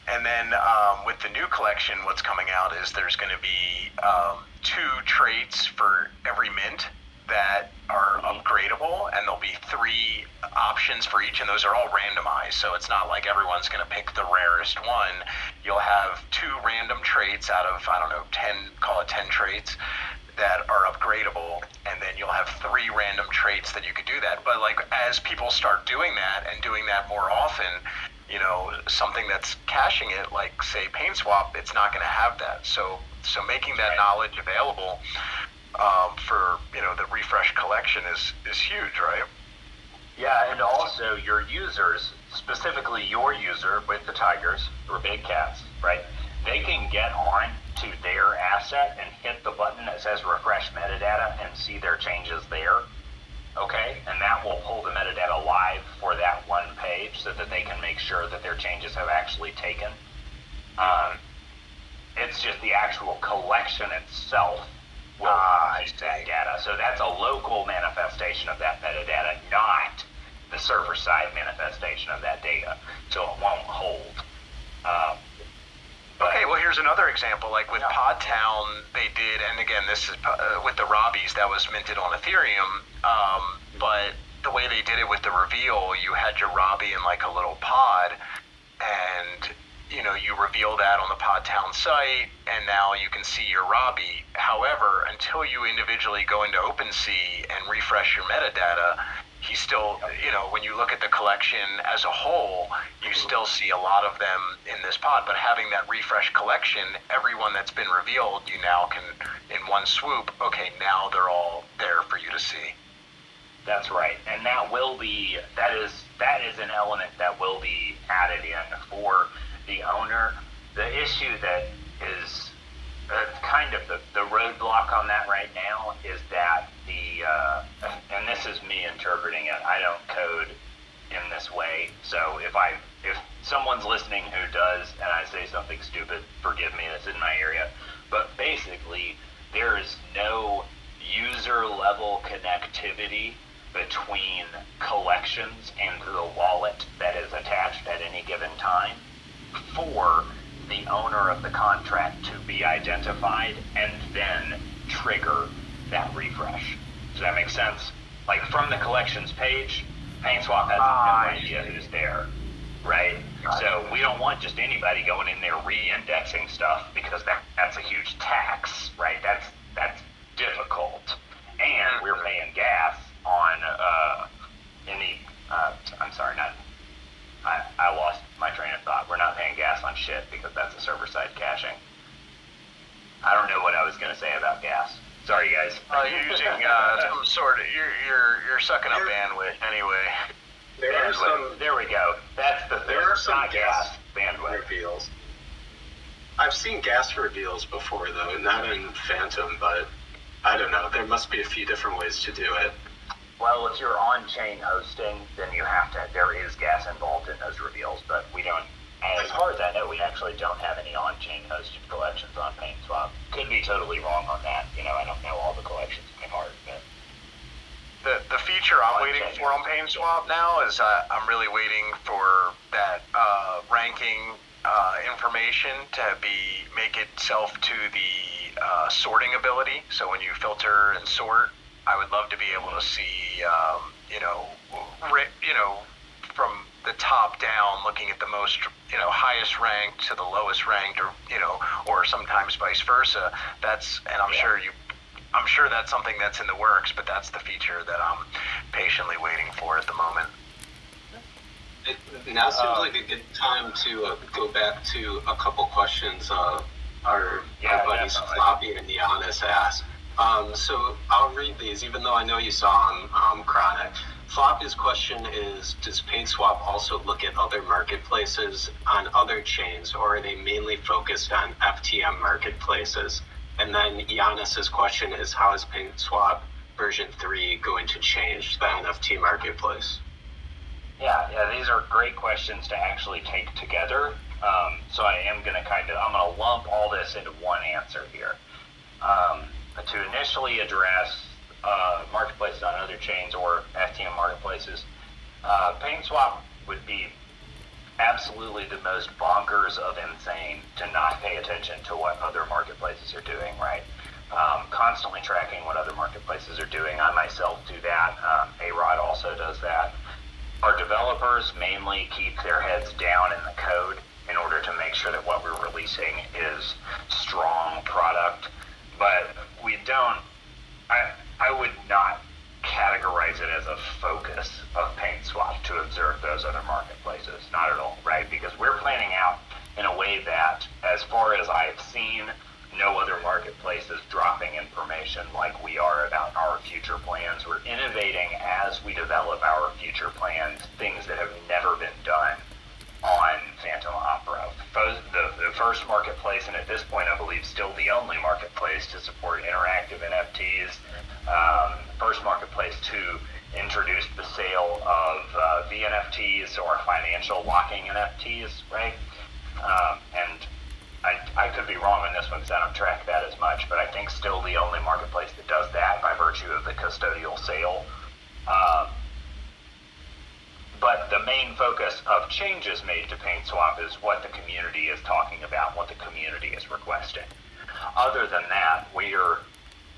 And then um, with the new collection, what's coming out is there's going to be um, two traits for every mint that are upgradable, and there'll be three options for each, and those are all randomized. So it's not like everyone's going to pick the rarest one. You'll have two random traits out of I don't know ten, call it ten traits that are upgradable, and then you'll have three random traits that you could do that. But like as people start doing that and doing that more often, you know, something that's caching it, like say PaintSwap, it's not going to have that. So so making that Right. knowledge available um, for you know the refresh collection is is huge, right? Yeah, and also your users, specifically your user with the tigers or big cats, right? They can get on to their asset and hit the button that says refresh metadata and see their changes there. Okay, and that will pull the metadata live for that one page so that they can make sure that their changes have actually taken. Um, it's just the actual collection itself will Ah, that data. So that's a local manifestation of that metadata, not the server side manifestation of that data. So it won't hold. Um, but- Okay, well, here's another example. Like with Yeah. Podtown, they did, and again, this is uh, with the Robbies that was minted on Ethereum. Um, but the way they did it with the reveal, you had your Robbie in like a little pod, and you know you reveal that on the Podtown site, and now you can see your Robbie. However, until you individually go into OpenSea and refresh your metadata, he still, you know, when you look at the collection as a whole, you still see a lot of them in this pod. But having that refresh collection, everyone that's been revealed, you now can, in one swoop, okay, now they're all there for you to see. That's right, and that will be that is that is an element that will be added in for the owner. The issue that is uh, kind of the, the roadblock on that right now is that the uh, and this is me interpreting it. I don't code in this way, so if I if someone's listening who does and I say something stupid, forgive me. This is my area, but basically there is no user level connectivity between collections and the wallet that is attached at any given time for the owner of the contract to be identified and then trigger that refresh. Does that make sense? Like from the collections page, PaintSwap has Ah, no idea who's there, right? So we don't want just anybody going in there re-indexing stuff because that that's a huge tax, right? That's that's difficult, and we're paying gas on uh, any. Uh, I'm sorry, not. I, I lost my train of thought. We're not paying gas on shit because that's a server side caching. I don't know what I was gonna say about gas. Sorry, guys. Uh, you're using uh, some sort of, you're, you're, you're sucking up bandwidth anyway. There are some There we go. That's the thing. There are some not gas. gas Bandwidth. reveals. I've seen gas reveals before though, not in Fantom, but I don't know. There must be a few different ways to do it. Well, if you're on-chain hosting, then you have to. There is gas involved in those reveals, but we don't. As far as I know, we actually don't have any on-chain hosted collections on PaintSwap. Could be totally wrong on that. You know, I don't know all the collections by heart, but The, the feature I'm waiting for on PaintSwap now is uh, I'm really waiting for that uh, ranking uh, information to be make itself to the uh, sorting ability. So when you filter and sort, I would love to be able to see, um, you know, ri- you know, from the top down, looking at the most, you know, highest ranked to the lowest ranked, or you know, or sometimes vice versa. That's and I'm Yeah. sure you I'm sure that's something that's in the works, but that's the feature that I'm patiently waiting for at the moment. it now seems Uh, like a good time to uh, go back to a couple questions uh, our, Yeah, our buddies definitely. Floppy and Giannis asked. Um, so I'll read these, even though I know you saw them, um, Chronic. Floppy's question is Does PaintSwap also look at other marketplaces on other chains, or are they mainly focused on FTM marketplaces? And then Giannis's question is How is PaintSwap version 3 going to change the NFT marketplace? Yeah, yeah, these are great questions to actually take together. Um, so I am going to kind of, I'm going to lump all this into one answer here. Um, to initially address uh, marketplaces on other chains or FTM marketplaces, uh, PaintSwap would be absolutely the most bonkers of insane to not pay attention to what other marketplaces are doing, right? Um, constantly tracking what other marketplaces are doing. I myself do that. Um, A-Rod also does that. Our developers mainly keep their heads down in the code in order to make sure that what we're releasing is strong product. But we don't, I, I would not categorize it as a focus of PaintSwap to observe those other marketplaces. Not at all, right? Because we're planning out in a way that, as far as I've seen, no other marketplace is dropping information like we are about our future plans. We're innovating as we develop our future plans, things that have never been done on Fantom Opera. The, the first marketplace, and at this point, I believe still the only marketplace to support interactive NFTs. Um, first marketplace to introduce the sale of uh, VNFTs or financial locking NFTs, right? Um, and I, I could be wrong on this one because I don't track that as much, but I think still the only marketplace that does that by virtue of the custodial sale. Um, but the main focus of changes made to PaintSwap is what the community is talking about, what the community is requesting. Other than that, we are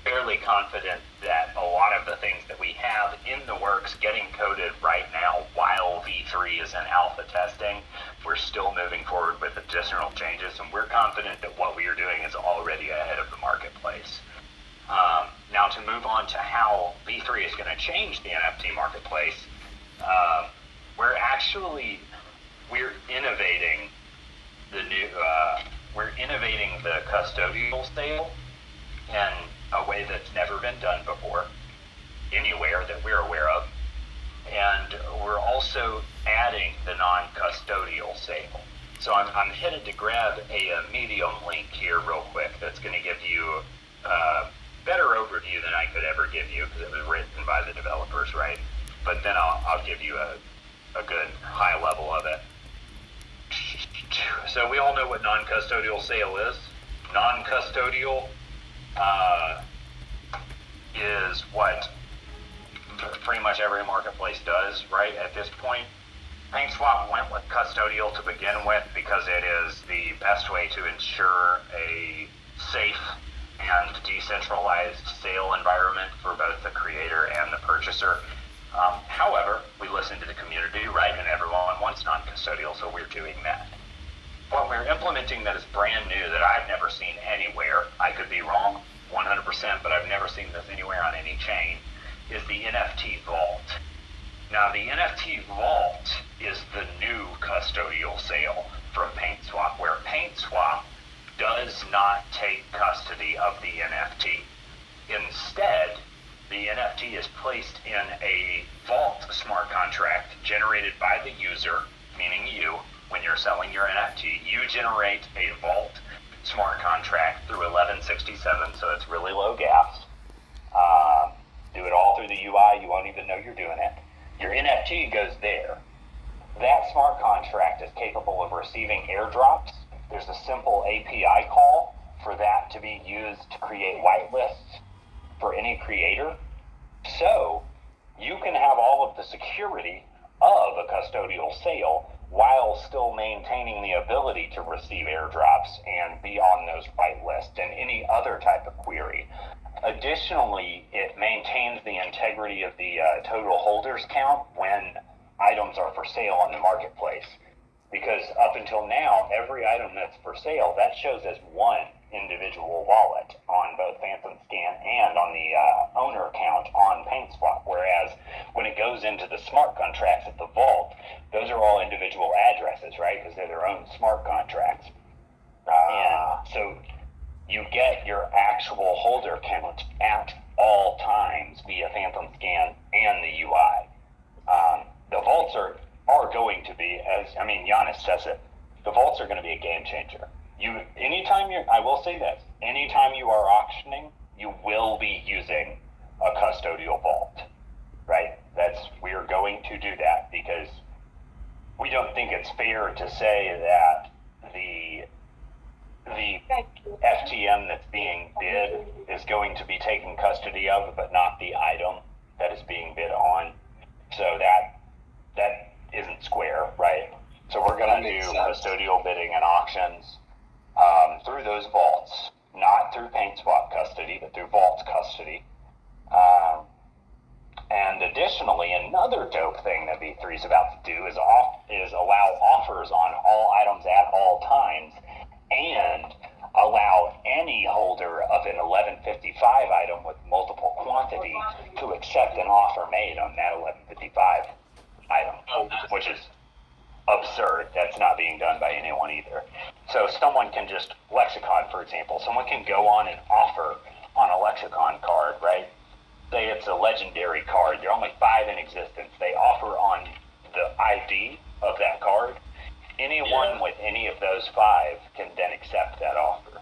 fairly confident that a lot of the things that we have in the works getting coded right now while V3 is in alpha testing, we're still moving forward with additional changes, and we're confident that what we are doing is already ahead of the marketplace. Um, now, to move on to how V3 is going to change the NFT marketplace, um, we're actually we're innovating the new uh, we're innovating the custodial sale in a way that's never been done before anywhere that we're aware of. And we're also adding the non-custodial sale. So i'm, I'm headed to grab a, a medium link here real quick that's going to give you a better overview than i could ever give you because it was written by the developers right? But then i'll, I'll give you a, a good high level of it. So we all know what non-custodial sale is. Non-custodial uh, is what pretty much every marketplace does, right? At this point, PaintSwap went with custodial to begin with because it is the best way to ensure a safe and decentralized sale environment for both the creator and the purchaser. Um, however, we listen to the community, right, and everyone wants non-custodial, so we're doing that. What we're implementing that is brand new that I've never seen anywhere, I could be wrong 100%, but I've never seen this anywhere on any chain, is the NFT Vault. Now, the NFT Vault is the new custodial sale from PaintSwap, where PaintSwap does not take custody of the NFT. Instead, the NFT is placed in a vault smart contract generated by the user, meaning you, when you're selling your NFT. You generate a vault smart contract through 1167, so it's really low gas. Uh, do it all through the UI, you won't even know you're doing it. Your NFT goes there. That smart contract is capable of receiving airdrops. There's a simple API call for that to be used to create whitelists for any creator. So you can have all of the security of a custodial sale while still maintaining the ability to receive airdrops and be on those white whitelists and any other type of query. Additionally, it maintains the integrity of the uh, total holders count when items are for sale on the marketplace. Because up until now, every item that's for sale, that shows as one individual wallet on both Fantom Scan and on the uh, owner account on PaintSwap. Whereas when it goes into the smart contracts at the vault, those are all individual addresses, right? Because they're their own smart contracts. And so you get your actual holder count at all times via Fantom Scan and the UI. Um, the vaults are, are going to be, as I mean, Giannis says it, the vaults are going to be a game changer. You, anytime you're, I will say this, anytime you are auctioning, you will be using a custodial vault, right? That's, we are going to do that because we don't think it's fair to say that the the FTM that's being bid is going to be taken custody of, but not the item that is being bid on. So that that isn't square, right? So we're going to do sense. custodial bidding and auctions um, through those vaults, not through PaintSwap custody, but through vault custody. Um, and additionally, another dope thing that V3 is about to do is off is allow offers on all items at all times, and allow any holder of an 1155 item with multiple quantity to accept an offer made on that 1155 item, which is absurd. That's not being done by anyone either. So someone can just lexicon, for example, someone can go on and offer on a lexicon card, right? Say it's a legendary card. There are only five in existence. They offer on the ID of that card. Anyone Yeah. with any of those five can then accept that offer.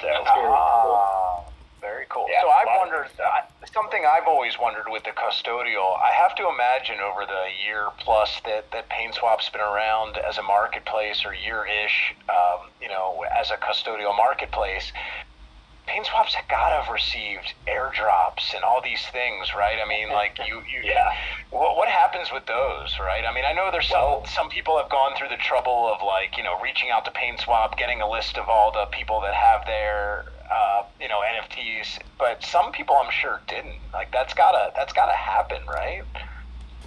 So That's very cool. Ah, very cool. Yeah, so of wondered. I, something I've always wondered with the custodial. I have to imagine over the year plus that that PaintSwap's been around as a marketplace or year-ish, um, you know, as a custodial marketplace. PaintSwap's got to have received airdrops and all these things, right? I mean, like you, you yeah. what, what happens with those, right? I mean, I know there's some Well- some people have gone through the trouble of like you know reaching out to PaintSwap, getting a list of all the people that have their uh, you know NFTs, but some people I'm sure didn't. Like that's gotta that's gotta happen, right?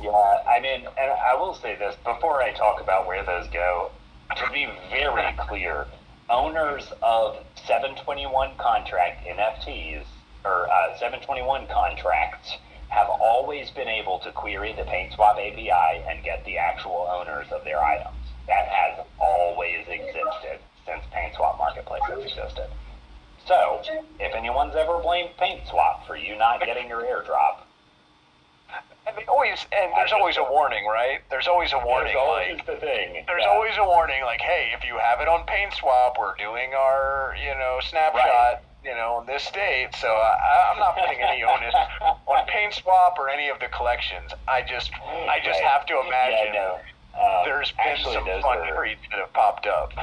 Yeah, I mean, and I will say this before I talk about where those go. To be very clear, owners of 721 contract NFTs or uh, 721 contracts have always been able to query the PaintSwap API and get the actual owners of their items. That has always existed since PaintSwap Marketplace has existed. So, if anyone's ever blamed PaintSwap for you not getting your airdrop, And they always and there's always a warning, right? There's always a warning, there's always like the thing. there's Yeah. always a warning, like hey, if you have it on PaintSwap, we're doing our you know snapshot. Right. You know, in this date. so I, I'm not putting any onus on PaintSwap or any of the collections. I just, I just Right. have to imagine Yeah, no. Um, there's been actually, some fun are, treats that have popped up.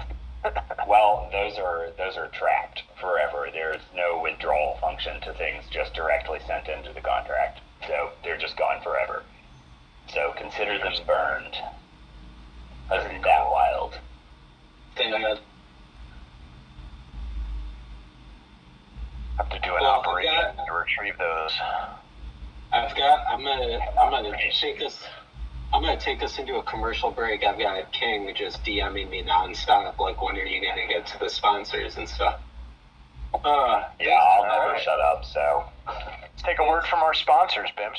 well, those are those are trapped forever. There's no withdrawal function to things, just directly sent into the contract. So they're just gone forever. So consider them burned. Isn't that wild? Sad. have to do an Well, operation yeah. to retrieve those. I've got. I'm gonna. I'm gonna take us. I'm gonna take us into a commercial break. I've got King just DMing me nonstop, like when are you gonna get to the sponsors and stuff. Uh, Yeah, I'll never Alright. shut up. So Let's take a word from our sponsors, Bims.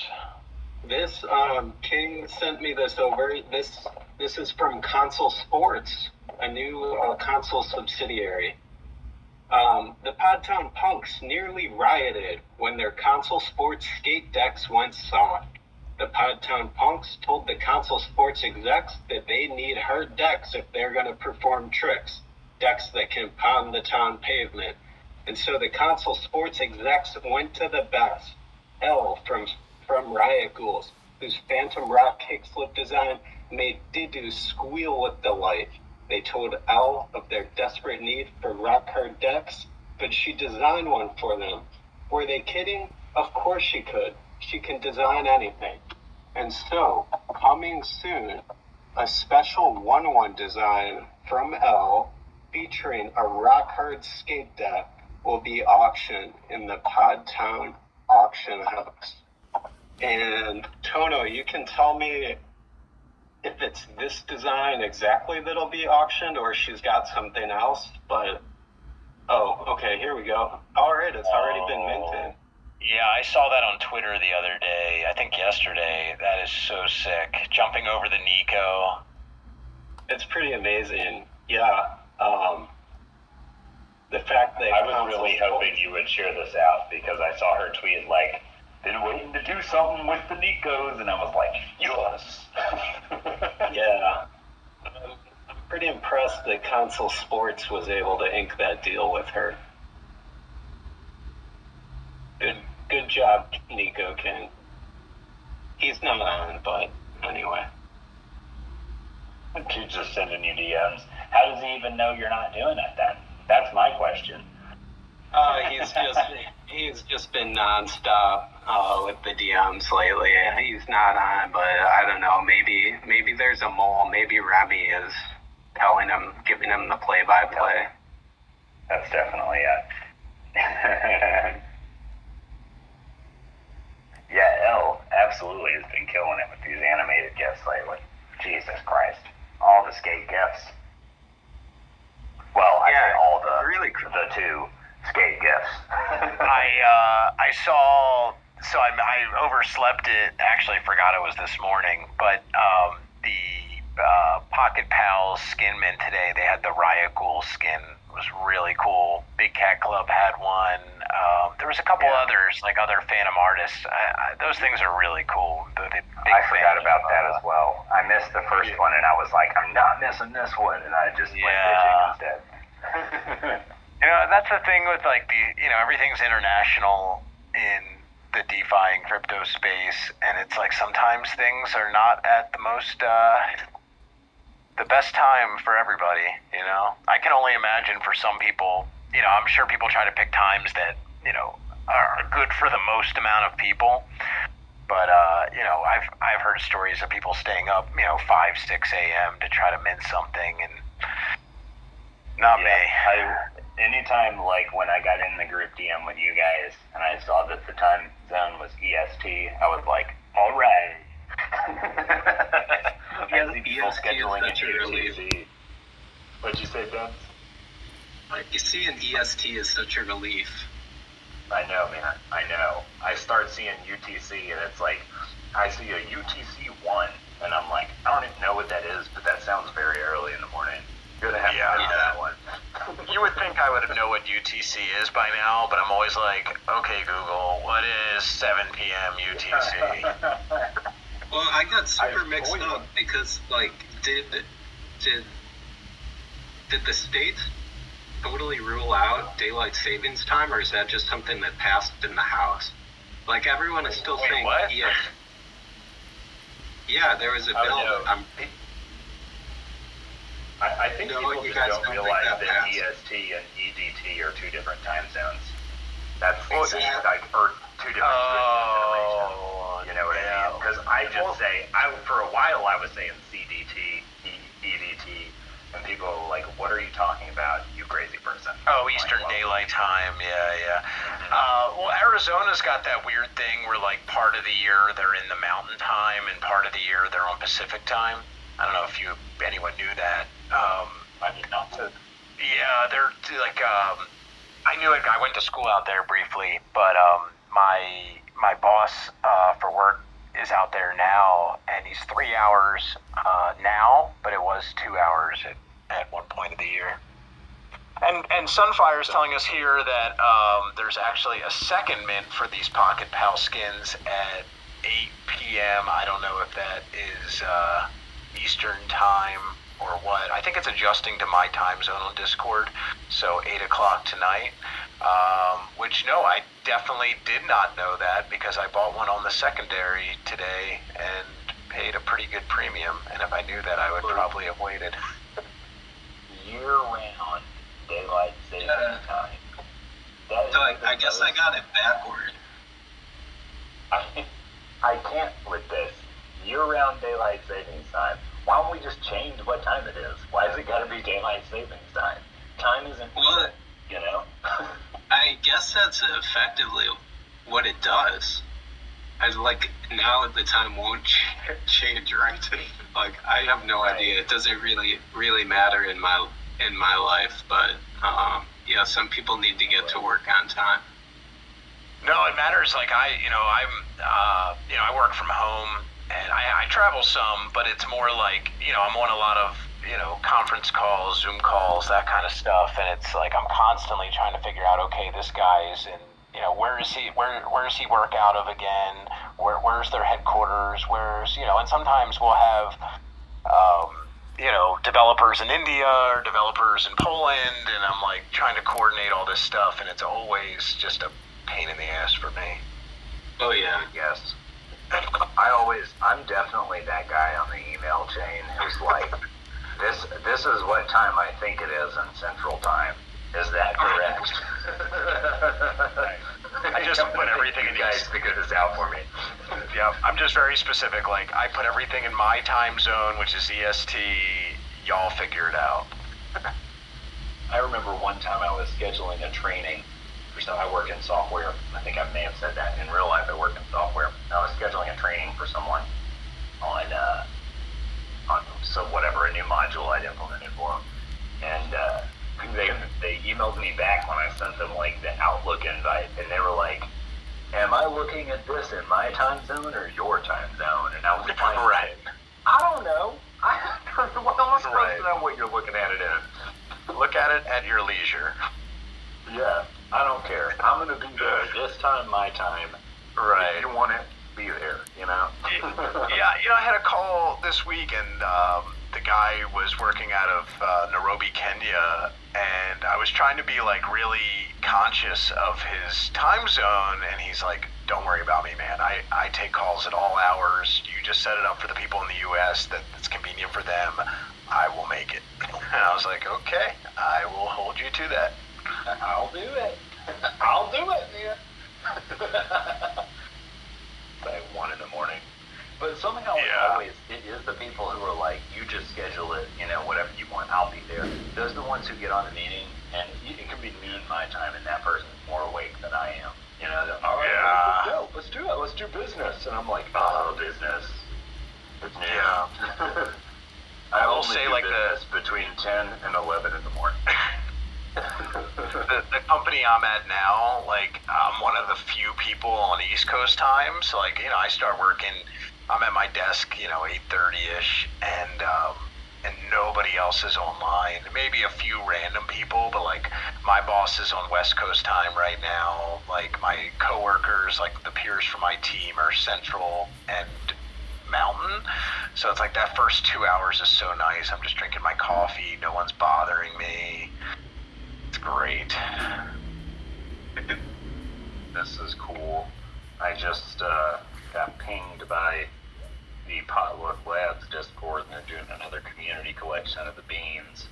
This um, King sent me this over. This this is from Console Sports, a new uh, console subsidiary. Um, the Podtown Punks nearly rioted when their console sports skate decks went soft. The Podtown Punks told the console sports execs that they need hard decks if they're going to perform tricks, decks that can pound the town pavement. And so the console sports execs went to the best. L from from Riot Ghouls, whose Fantom Rock kickflip design made Didu squeal with delight. They told L of their desperate need for rock hard decks, but she designed one for them. Were they kidding? Of course she could. She can design anything. And so, coming soon, a special 1 1 design from L featuring a rock hard skate deck will be auctioned in the Podtown auction house. And Tono, you can tell me if it's this design exactly that'll be auctioned or she's got something else, but oh, okay, here we go. All right, it's already been minted. Yeah, I saw that on Twitter the other day. I think yesterday. That is so sick. Jumping over the Nico. It's pretty amazing. Yeah. Um, the fact that I was really hoping you would share this out because I saw her tweet like, "Been waiting to do something with the Nikos," and I was like, "Yes." Yeah. I'm I'm pretty impressed that Console Sports was able to ink that deal with her. Good good job, Nico King. He's not on, but anyway. She's just sending you DMs. How does he even know you're not doing it then? That's my question. Uh, he's just he's just been nonstop uh, with the DMs lately. He's not on, but I don't know. Maybe maybe there's a mole. Maybe Remy is telling him, giving him the play-by-play. That's definitely it. yeah, L absolutely has been killing it with these animated gifts lately. Jesus Christ. All the skate gifts. Well, I say Yeah, all the really cool. the two skate gifts. I uh, I saw. So I, I overslept it. Actually, forgot it was this morning. But um, the uh, Pocket Pals skin mint today. They had the Riot Ghoul skin. Was really cool. Big Cat Club had one. Um, there was a couple Yeah. others, like other Fantom artists. I, I, those things are really cool. The, the big I forgot about that uh, as well. I missed the first one, and I was like, I'm not missing this one, and I just went Yeah. fishing instead. You know, that's the thing with like the, you know, everything's international in the DeFi and crypto space, and it's like sometimes things are not at the most, uh, the best time for everybody. You know, I can only imagine for some people. You know, I'm sure people try to pick times that you know are good for the most amount of people. But uh, you know, I've I've heard stories of people staying up, you know, five six a.m. to try to mint something, and not me. I, anytime like when I got in the group DM with you guys and I saw that the time zone was EST, I was like, all right. I see people EST is scheduling in such a relief. UTC. What'd you say, Ben? Like you see, an EST is such a relief. I know, man. I know. I start seeing UTC and it's like I see a UTC one and I'm like, I don't even know what that is, but that sounds very early in the morning. You're gonna have Yeah. to know Yeah. that one. You would think I would know what UTC is by now, but I'm always like, okay, Google, what is 7 p.m. UTC? Well, I got super I mixed fully- up because, like, did did did the state totally rule out daylight savings time, or is that just something that passed in the House? Like, everyone is still Wait, saying what? yes. Yeah, there was a Oh, bill. no. I'm, I, I think No, people you just guys don't don't realize that that. EST and EDT are two different time zones. That's Well, just like or two different. Oh, You know what I mean? Because I just say I for a while I was saying CDT, EDT, and people were like, "What are you talking about, you crazy person?" Oh, Eastern like, Daylight Time. Yeah, yeah. mhm. Uh, well, Arizona's got that weird thing where, like, part of the year they're in the Mountain Time, and part of the year they're on Pacific Time. I don't know if you anyone knew that. Um, I did not. Yeah, they're like um, I knew it. I went to school out there briefly, but um, my my boss uh, for work is out there now, and he's three hours uh, now, but it was two hours at, at one point of the year. And and Sunfire is telling us here that um, there's actually a second mint for these Pocket Pal skins at 8 p.m. I don't know if that is uh, Eastern time or what. I think it's adjusting to my time zone on Discord. So 8 o'clock tonight. Um, which, no, I definitely did not know that because I bought one on the secondary today and paid a pretty good premium. And if I knew that, I would probably have waited. Year round daylight saving Yeah. time. That is so I, I guess I got it backward. I, I can't with this. Year-round daylight savings time. Why don't we just change what time it is? Why has it got to be daylight savings time? Time isn't, Well, you know. I guess that's effectively what it does. I like now the time won't change, right? like I have no Right. idea. It doesn't really really matter in my in my life, but um, yeah, some people need to get to work on time. No, it matters. Like I, you know, I'm, uh, you know, I work from home and I, I travel some, but it's more like, you know, I'm on a lot of, you know, conference calls, Zoom calls, that kind of stuff, and it's like I'm constantly trying to figure out, okay, this guy is in, you know, where is he, where, where does he work out of again? Where, where's their headquarters? Where's, you know, and sometimes we'll have, um, you know, developers in India or developers in Poland, and I'm like trying to coordinate all this stuff, and it's always just a pain in the ass for me. Oh yeah. Yes. I always, I'm definitely that guy on the email chain who's like, this, this is what time I think it is in Central Time. Is that correct? I just put everything in you guys these- figure this out for me. Yeah, I'm just very specific. Like I put everything in my time zone, which is EST. Y'all figure it out. I remember one time I was scheduling a training some. I work in software. I think I may have said that in real life. I work in software. I was scheduling a training for someone on uh, on so whatever a new module I'd implemented for them, and uh, they they emailed me back when I sent them like the Outlook invite, and they were like. Am I looking at this in my time zone or your time zone? And I was like, Right. I don't know. I, well, I'm supposed Right. to know what you're looking at it in. Look at it at your leisure. Yeah, I don't care. I'm gonna be there this time, my time. Right. If you want it, be there. You know. yeah, you know, I had a call this week, and um, the guy was working out of uh, Nairobi, Kenya, and I was trying to be like really conscious of his time zone, and he's like, "Don't worry about me, man. I, I take calls at all hours. You just set it up for the people in the U.S. that it's convenient for them. I will make it." And I was like, "Okay, I will hold you to that." I'll do it. I'll do it, man. Like one in the morning. But somehow Yeah. always it is the people who are like, you just schedule it, you know, whatever you want, I'll be there. Those are the ones who get on the meeting, and it could be noon my time, and that person's more awake than I am. You know, all right, Yeah. let's go, let's do it, let's do business. And I'm like, oh, business. It's noon. Yeah. I will say, like, the- business between ten and eleven in the morning. the, the company I'm at now, like I'm one of the few people on East Coast time. So like you know, I start working. I'm at my desk, you know, 8:30 ish, and um, and nobody else is online. Maybe a few random people, but like my boss is on West Coast time right now. Like my coworkers, like the peers from my team, are Central and Mountain. So it's like that first two hours is so nice. I'm just drinking my coffee. No one's bothering me. It's great. This is cool. I just uh, got pinged by the Potluck Labs Discord, and they're doing another community collection of the beans.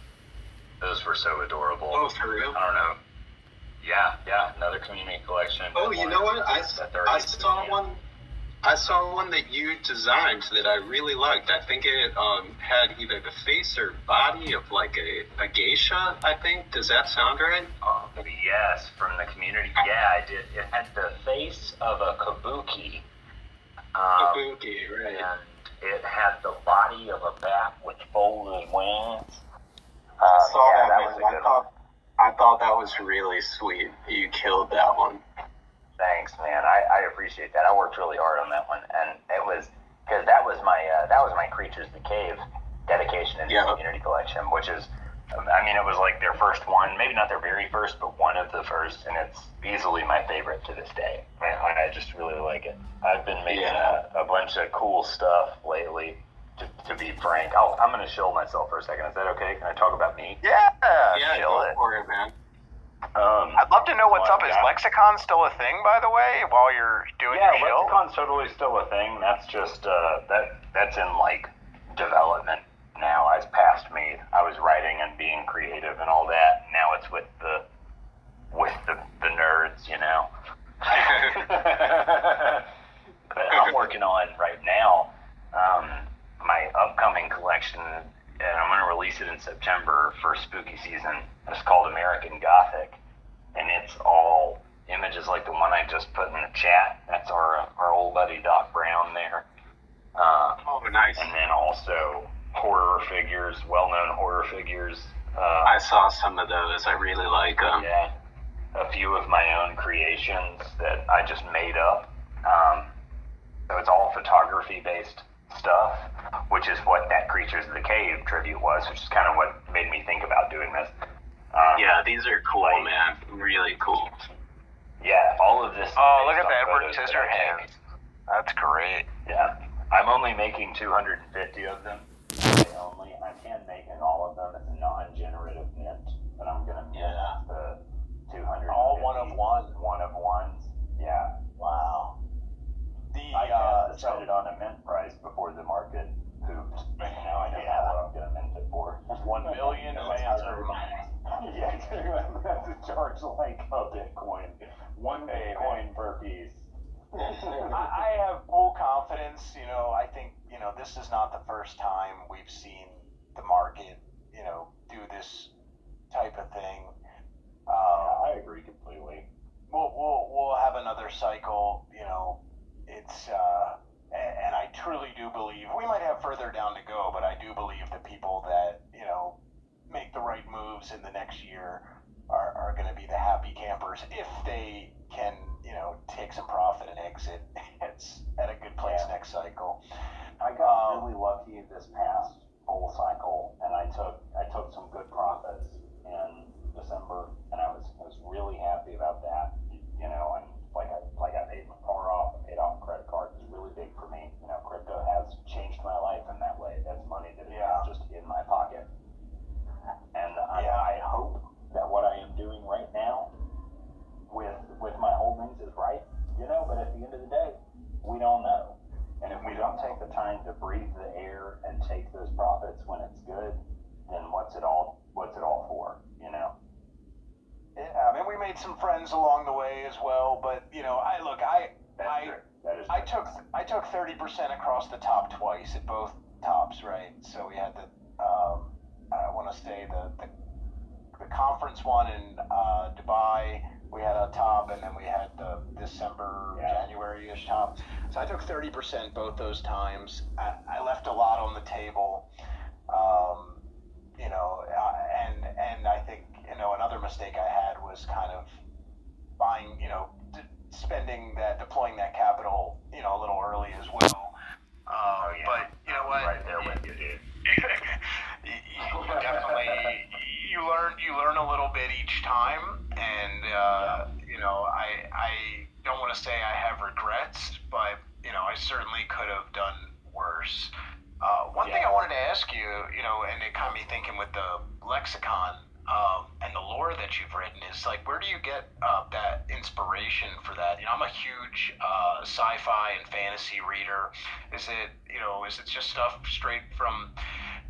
Those were so adorable. Oh, for real? I don't know. Yeah, yeah, another community collection. Oh, you know what? I, I saw one. I saw one that you designed that I really liked. I think it um, had either the face or body of like a, a geisha. I think. Does that sound right? Oh, yes, from the community. Yeah, I did. It had the face of a kabuki. Um, Kabuki, right? and it had the body of a bat with folded wings. Uh, I saw yeah, that, that was a I good one. thought I thought that was really sweet. You killed that one. Thanks, man. I, I appreciate that. I worked really hard on that one, and it was because that was my uh, that was my Creatures the Cave dedication in the Yeah. community collection, which is, um, I mean, it was like their first one, maybe not their very first, but one of the first, and it's easily my favorite to this day. I, I just really like it. I've been making Yeah. a, a bunch of cool stuff lately. To, to be frank, I'll, I'm going to shill myself for a second. Is that okay? Can I talk about me? Yeah, yeah, go it. for it, man. Um, I'd love to know what's up. Is. Lexicon still a thing, by the way, while you're doing yeah, your show? Lexicon's totally still a thing. That's just uh, that that's in like development now. It's past me. I was writing and being creative and all that. Now it's with the with the, the nerds, you know. but I'm working on right now um, my upcoming collection, and I'm going to release it in September for spooky season. It's called American Gothic, and it's all images like the one I just put in the chat. That's our our old buddy Doc Brown there. Uh, Oh, nice. and then also horror figures, well-known horror figures. Uh, I saw some of those. I really like them. yeah, a few of my own creations that I just made up. Um, so it's all photography-based stuff, which is what that Creatures of the Cave tribute was, which is kind of what made me think about doing this. Um, Yeah, these are cool, Like- man. Really cool. yeah, all of this. is Oh, look at the Edward photos that I take. Scissorhands. That's great. Yeah, I'm only making 250 of them. They only. I can make in all of them. It's a non-generative mint, but I'm gonna mint Yeah. the 200. All one of one. One of ones. Yeah. Wow. The I uh, decided on a mint price before the market pooped. Now I know Yeah. what I'm gonna mint it for. One million fans are yeah, I'm gonna have to charge like a Bitcoin. One Bitcoin per piece. I, I have full confidence. You know, I think you know this is not the first time we've seen the market, you know, do this type of thing. Uh, I agree completely. we'll, we'll we'll have another cycle. You know, it's uh, and, and I truly do believe we might have further down to go, but I do believe the people that you know make the right moves in the next year are, are going to be the happy campers if they can, you know, take some profit and exit it's at a good place yeah. next cycle. I got um, really lucky this past bull cycle, and I took I took some good profits in December, and I was I was really happy about that. You know, and like I like the end of the day, we don't know. And if we don't take the time to breathe the air and take those profits when it's good, then what's it all what's it all for, you know? Yeah, I mean, we made some friends along the way as well, but you know, I look, I, That's I, I took, I took thirty percent across the top twice at both tops, right? So we had the, um, I want to say the, the, the, conference one in uh, Dubai. We had a top, and then we had the December yeah. January ish top. So I took thirty percent both those times. I, I left a lot on the table. Um, you know, uh, and and I think you know another mistake I had was kind of buying, you know, spending that, deploying that capital, you know, a little early as well. Uh, Oh, yeah. But you know what? Right there with you, dude. you, you definitely you learn you learn a little bit each time, and uh, you know I I don't want to say I have regrets, but you know I certainly could have done worse. Uh, one thing I Yeah. wanted to ask you, you know, and it got me thinking with the lexicon um, and the lore that you've written is like, where do you get uh, that inspiration for that? You know, I'm a huge uh, sci-fi and fantasy reader. Is it, you know, is it just stuff straight from,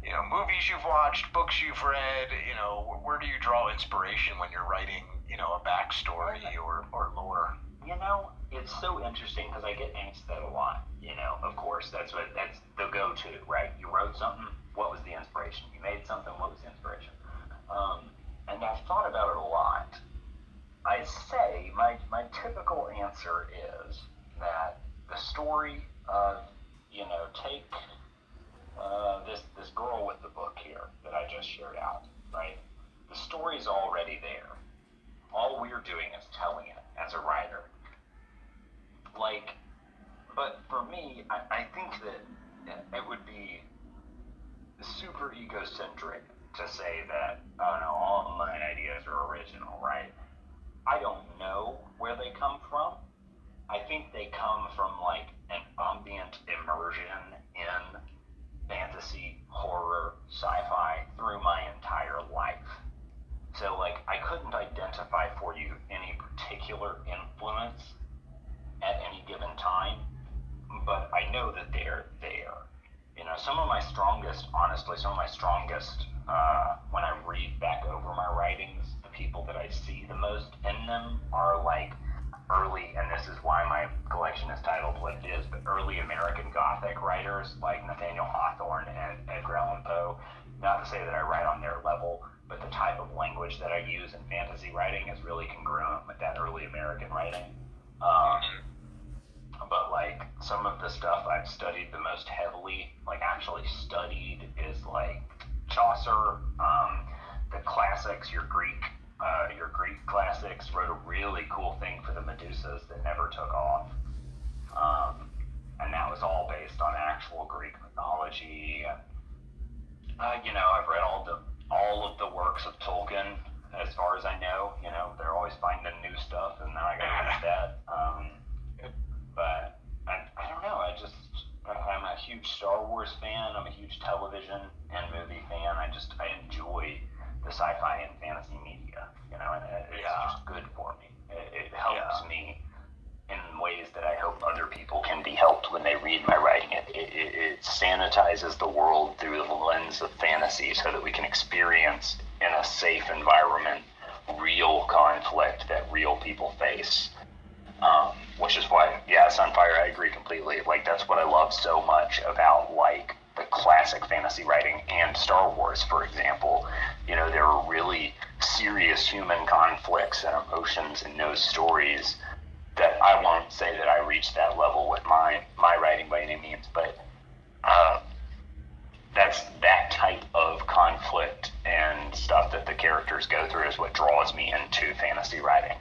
you know, movies you've watched, books you've read? You know, wh- where do you draw inspiration when you're writing, you know, a backstory or, or lore? You know, it's so interesting because I get asked that a lot. You know, of course, that's what that's the go-to, right? You wrote something. What was the inspiration? You made something. What was the inspiration? Um, and I've thought about it a lot. I say my my typical answer is that the story of you know take uh, this this girl with the book here that I just shared out, right? The story's already there. All we're doing is telling it as a writer. Like, but for me, I, I think that it would be super egocentric to say that, oh no, all of my ideas are original, right? I don't know where they come from. I think they come from like an ambient immersion in fantasy, horror, sci-fi through my entire life. So like I couldn't identify for you any particular influence at any given time, but I know that they're there. You know, some of my strongest, honestly, some of my strongest, uh, when I read back over my writings, the people that I see the most in them are like early, and this is why my collection is titled what it is, but early American Gothic writers like Nathaniel Hawthorne and Edgar Allan Poe. Not to say that I write on their level, but the type of language that I use in fantasy writing is really congruent with that early American writing. Um, but like some of the stuff I've studied the most heavily, like actually studied, is like Chaucer, um, the classics, your Greek, uh, your Greek classics. Wrote a really cool thing for the Medusas that never took off, um, and that was all based on actual Greek mythology. Uh, you know, I've read all the all of the works of Tolkien, as far as I know. You know, they're always finding new stuff, and now I got to read that. Um, but I, I don't know. I just I- I'm a huge Star Wars fan. I'm a huge television and movie fan. I just I enjoy the sci-fi and fantasy media. You know, and it, it's Yeah. just good for me. It, it helps Yeah. me in ways that I hope other people can be helped when they read my writing. It, it, it, it sanitizes the world through the lens of fantasy so that we can experience in a safe environment real conflict that real people face. Um, which is why, yeah, Sunfire, I agree completely. Like, that's what I love so much about, like, the classic fantasy writing and Star Wars, for example. You know, there are really serious human conflicts and emotions in those stories that I won't say that I reached that level with my, my writing by any means, but uh, that's that type of conflict and stuff that the characters go through is what draws me into fantasy writing.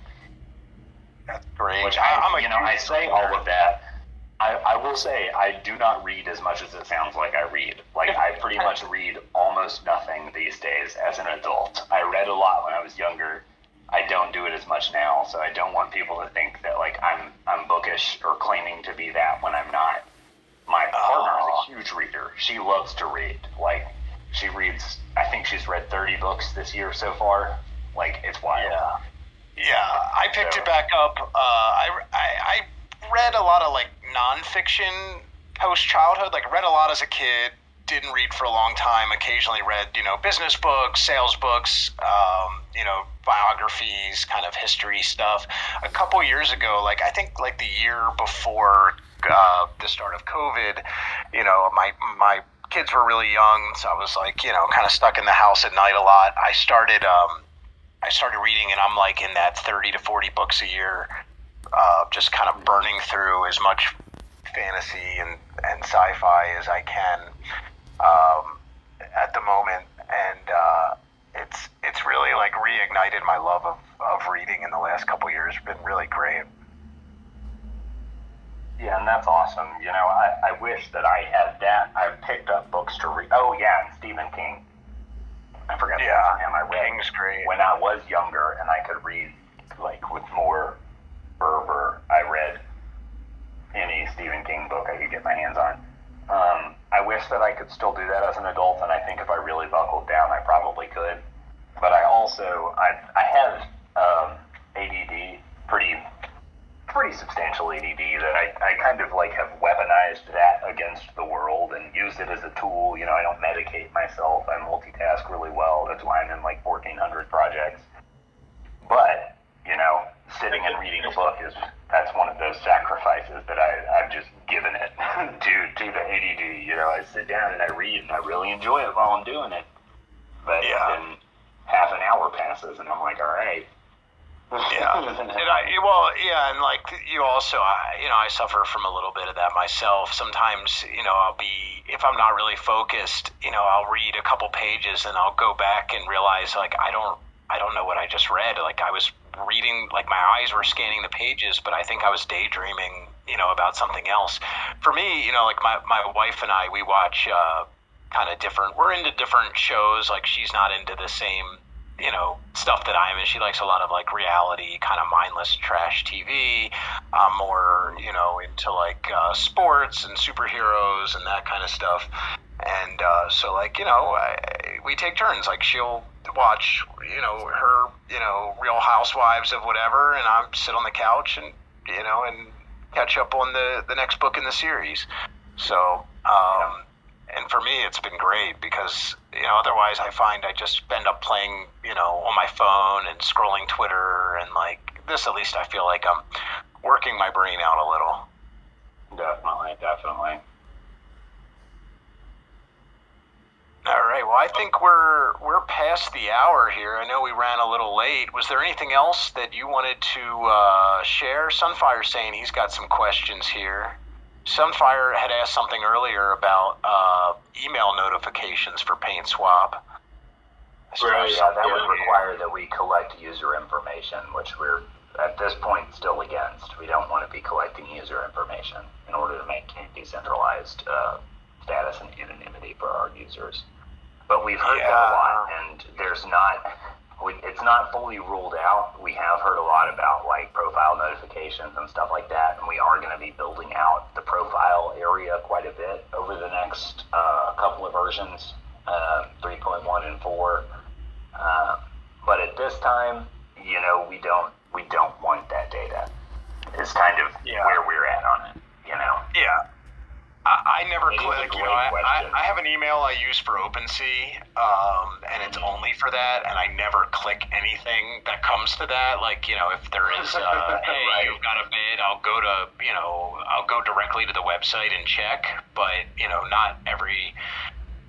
That's great. Which I, I'm a you know, I say all of that. I, I will say I do not read as much as it sounds like I read. Like I pretty much read almost nothing these days as an adult. I read a lot when I was younger. I don't do it as much now, so I don't want people to think that like I'm I'm bookish or claiming to be that when I'm not. My partner is a oh. huge reader. She loves to read. Like she reads. I think she's read 30 books this year so far. Like it's wild. Yeah. Yeah, I picked So- it back up. Uh, I, I, I read a lot of like nonfiction post childhood. Like, read a lot as a kid. Didn't read for a long time. Occasionally read, you know, business books, sales books. Um, you know, biographies, kind of history stuff. A couple years ago, like I think like the year before uh, the start of COVID, you know, my my kids were really young, so I was like, you know, kind of stuck in the house at night a lot. I started um, I started reading, and I'm like in that 30 to 40 books a year, uh, just kind of burning through as much fantasy and, and sci-fi as I can um, at the moment, and uh, it's it's really like reignited my love of, of reading in the last couple years. It's been really great. Yeah, and that's awesome. You know, I, I wish that I had that. I've picked up books to read. Oh, yeah, and Stephen King. I forgot Yeah. I read when I was younger and I could read like with more fervor. I read any Stephen King book I could get my hands on. Um, I wish that I could still do that as an adult, and I think if I really buckled down, I probably could. But I also I I have um, ADD, pretty pretty substantial ADD that I, I kind of like have weaponized that against the world and used it as a tool. You know, I don't medicate myself. I multitask really well. That's why I'm in like 1,400 projects. But, you know, sitting and reading a book is, that's one of those sacrifices that I, I've just given it to, to the ADD. You know, I sit down and I read and I really enjoy it while I'm doing it. But Yeah. then half an hour passes and I'm like, all right. Yeah, and I well, yeah, and like you also, I, you know, I suffer from a little bit of that myself. Sometimes, you know, I'll be if I'm not really focused, you know, I'll read a couple pages and I'll go back and realize like I don't, I don't know what I just read. Like I was reading, like my eyes were scanning the pages, but I think I was daydreaming, you know, about something else. For me, you know, like my my wife and I, we watch uh, kind of different. We're into different shows. Like she's not into the same you know stuff that I'm in. She likes a lot of like reality, kind of mindless trash TV. I'm more you know into like uh, sports and superheroes and that kind of stuff. And uh, so like you know I, we take turns. Like she'll watch you know her you know Real Housewives of whatever, and I'm sit on the couch and you know and catch up on the the next book in the series. So. Um, and for me it's been great because you know otherwise i find i just end up playing you know on my phone and scrolling twitter and like this at least i feel like i'm working my brain out a little. Definitely, definitely. all right well i think we're we're past the hour here. I know we ran a little late. Was there anything else that you wanted to uh, share? Sunfire saying he's got some questions here Sunfire had asked something earlier about uh, email notifications for Paint Swap. Suppose Right, Yeah, that Yeah. would require that we collect user information, which we're at this point still against. We don't want to be collecting user information in order to maintain decentralized uh, status and anonymity for our users. But we've heard that a lot, and there's not. We, it's not fully ruled out. We have heard a lot about like profile notifications and stuff like that, and we are going to be building out the profile area quite a bit over the next uh, couple of versions, uh, 3.1 and 4. Uh, but at this time, you know, we don't we don't want that data. Is kind of Yeah. where we're at on it. You know. Yeah. I, I never It is a click. You know, I, I. Have an email I use for OpenSea, um, and it's only for that, and I never click anything that comes to that. Like, you know, if there is, uh, hey, Right. you've got a bid, I'll go to, you know, I'll go directly to the website and check. But you know, not every,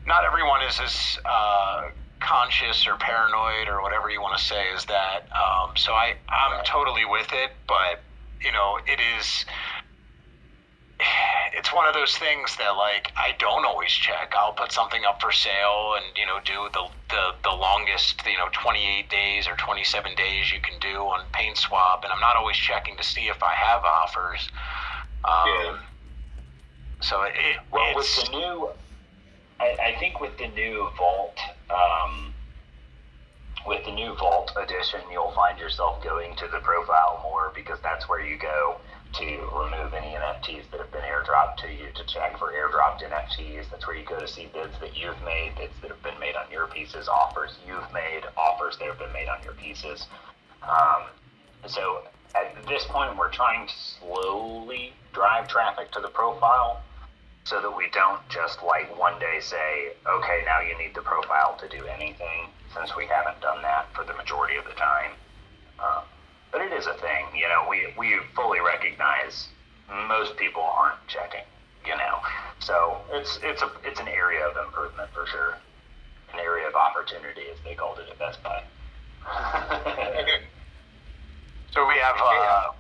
not everyone is as uh, conscious or paranoid or whatever you want to say is that. Um, so I, I'm Right. totally with it, but you know, it is it's one of those things that like I don't always check. I'll put something up for sale and you know do the the, the longest you know 28 days or 27 days you can do on PaintSwap, and I'm not always checking to see if I have offers. Um, Yeah. So it, it Well, with the new, I, I think with the new Vault, um, with the new Vault edition, you'll find yourself going to the profile more because that's where you go to remove any NFTs that have been airdropped to you to check for airdropped NFTs. That's where you go to see bids that you've made, bids that have been made on your pieces, offers you've made, offers that have been made on your pieces. Um, so at this point, we're trying to slowly drive traffic to the profile so that we don't just like one day say, okay, now you need the profile to do anything, since we haven't done that for the majority of the time. Uh, but it is a thing, you know. We we fully recognize most people aren't checking, you know. So it's it's a it's an area of improvement for sure, an area of opportunity, as they called it at Best Buy. So we have uh,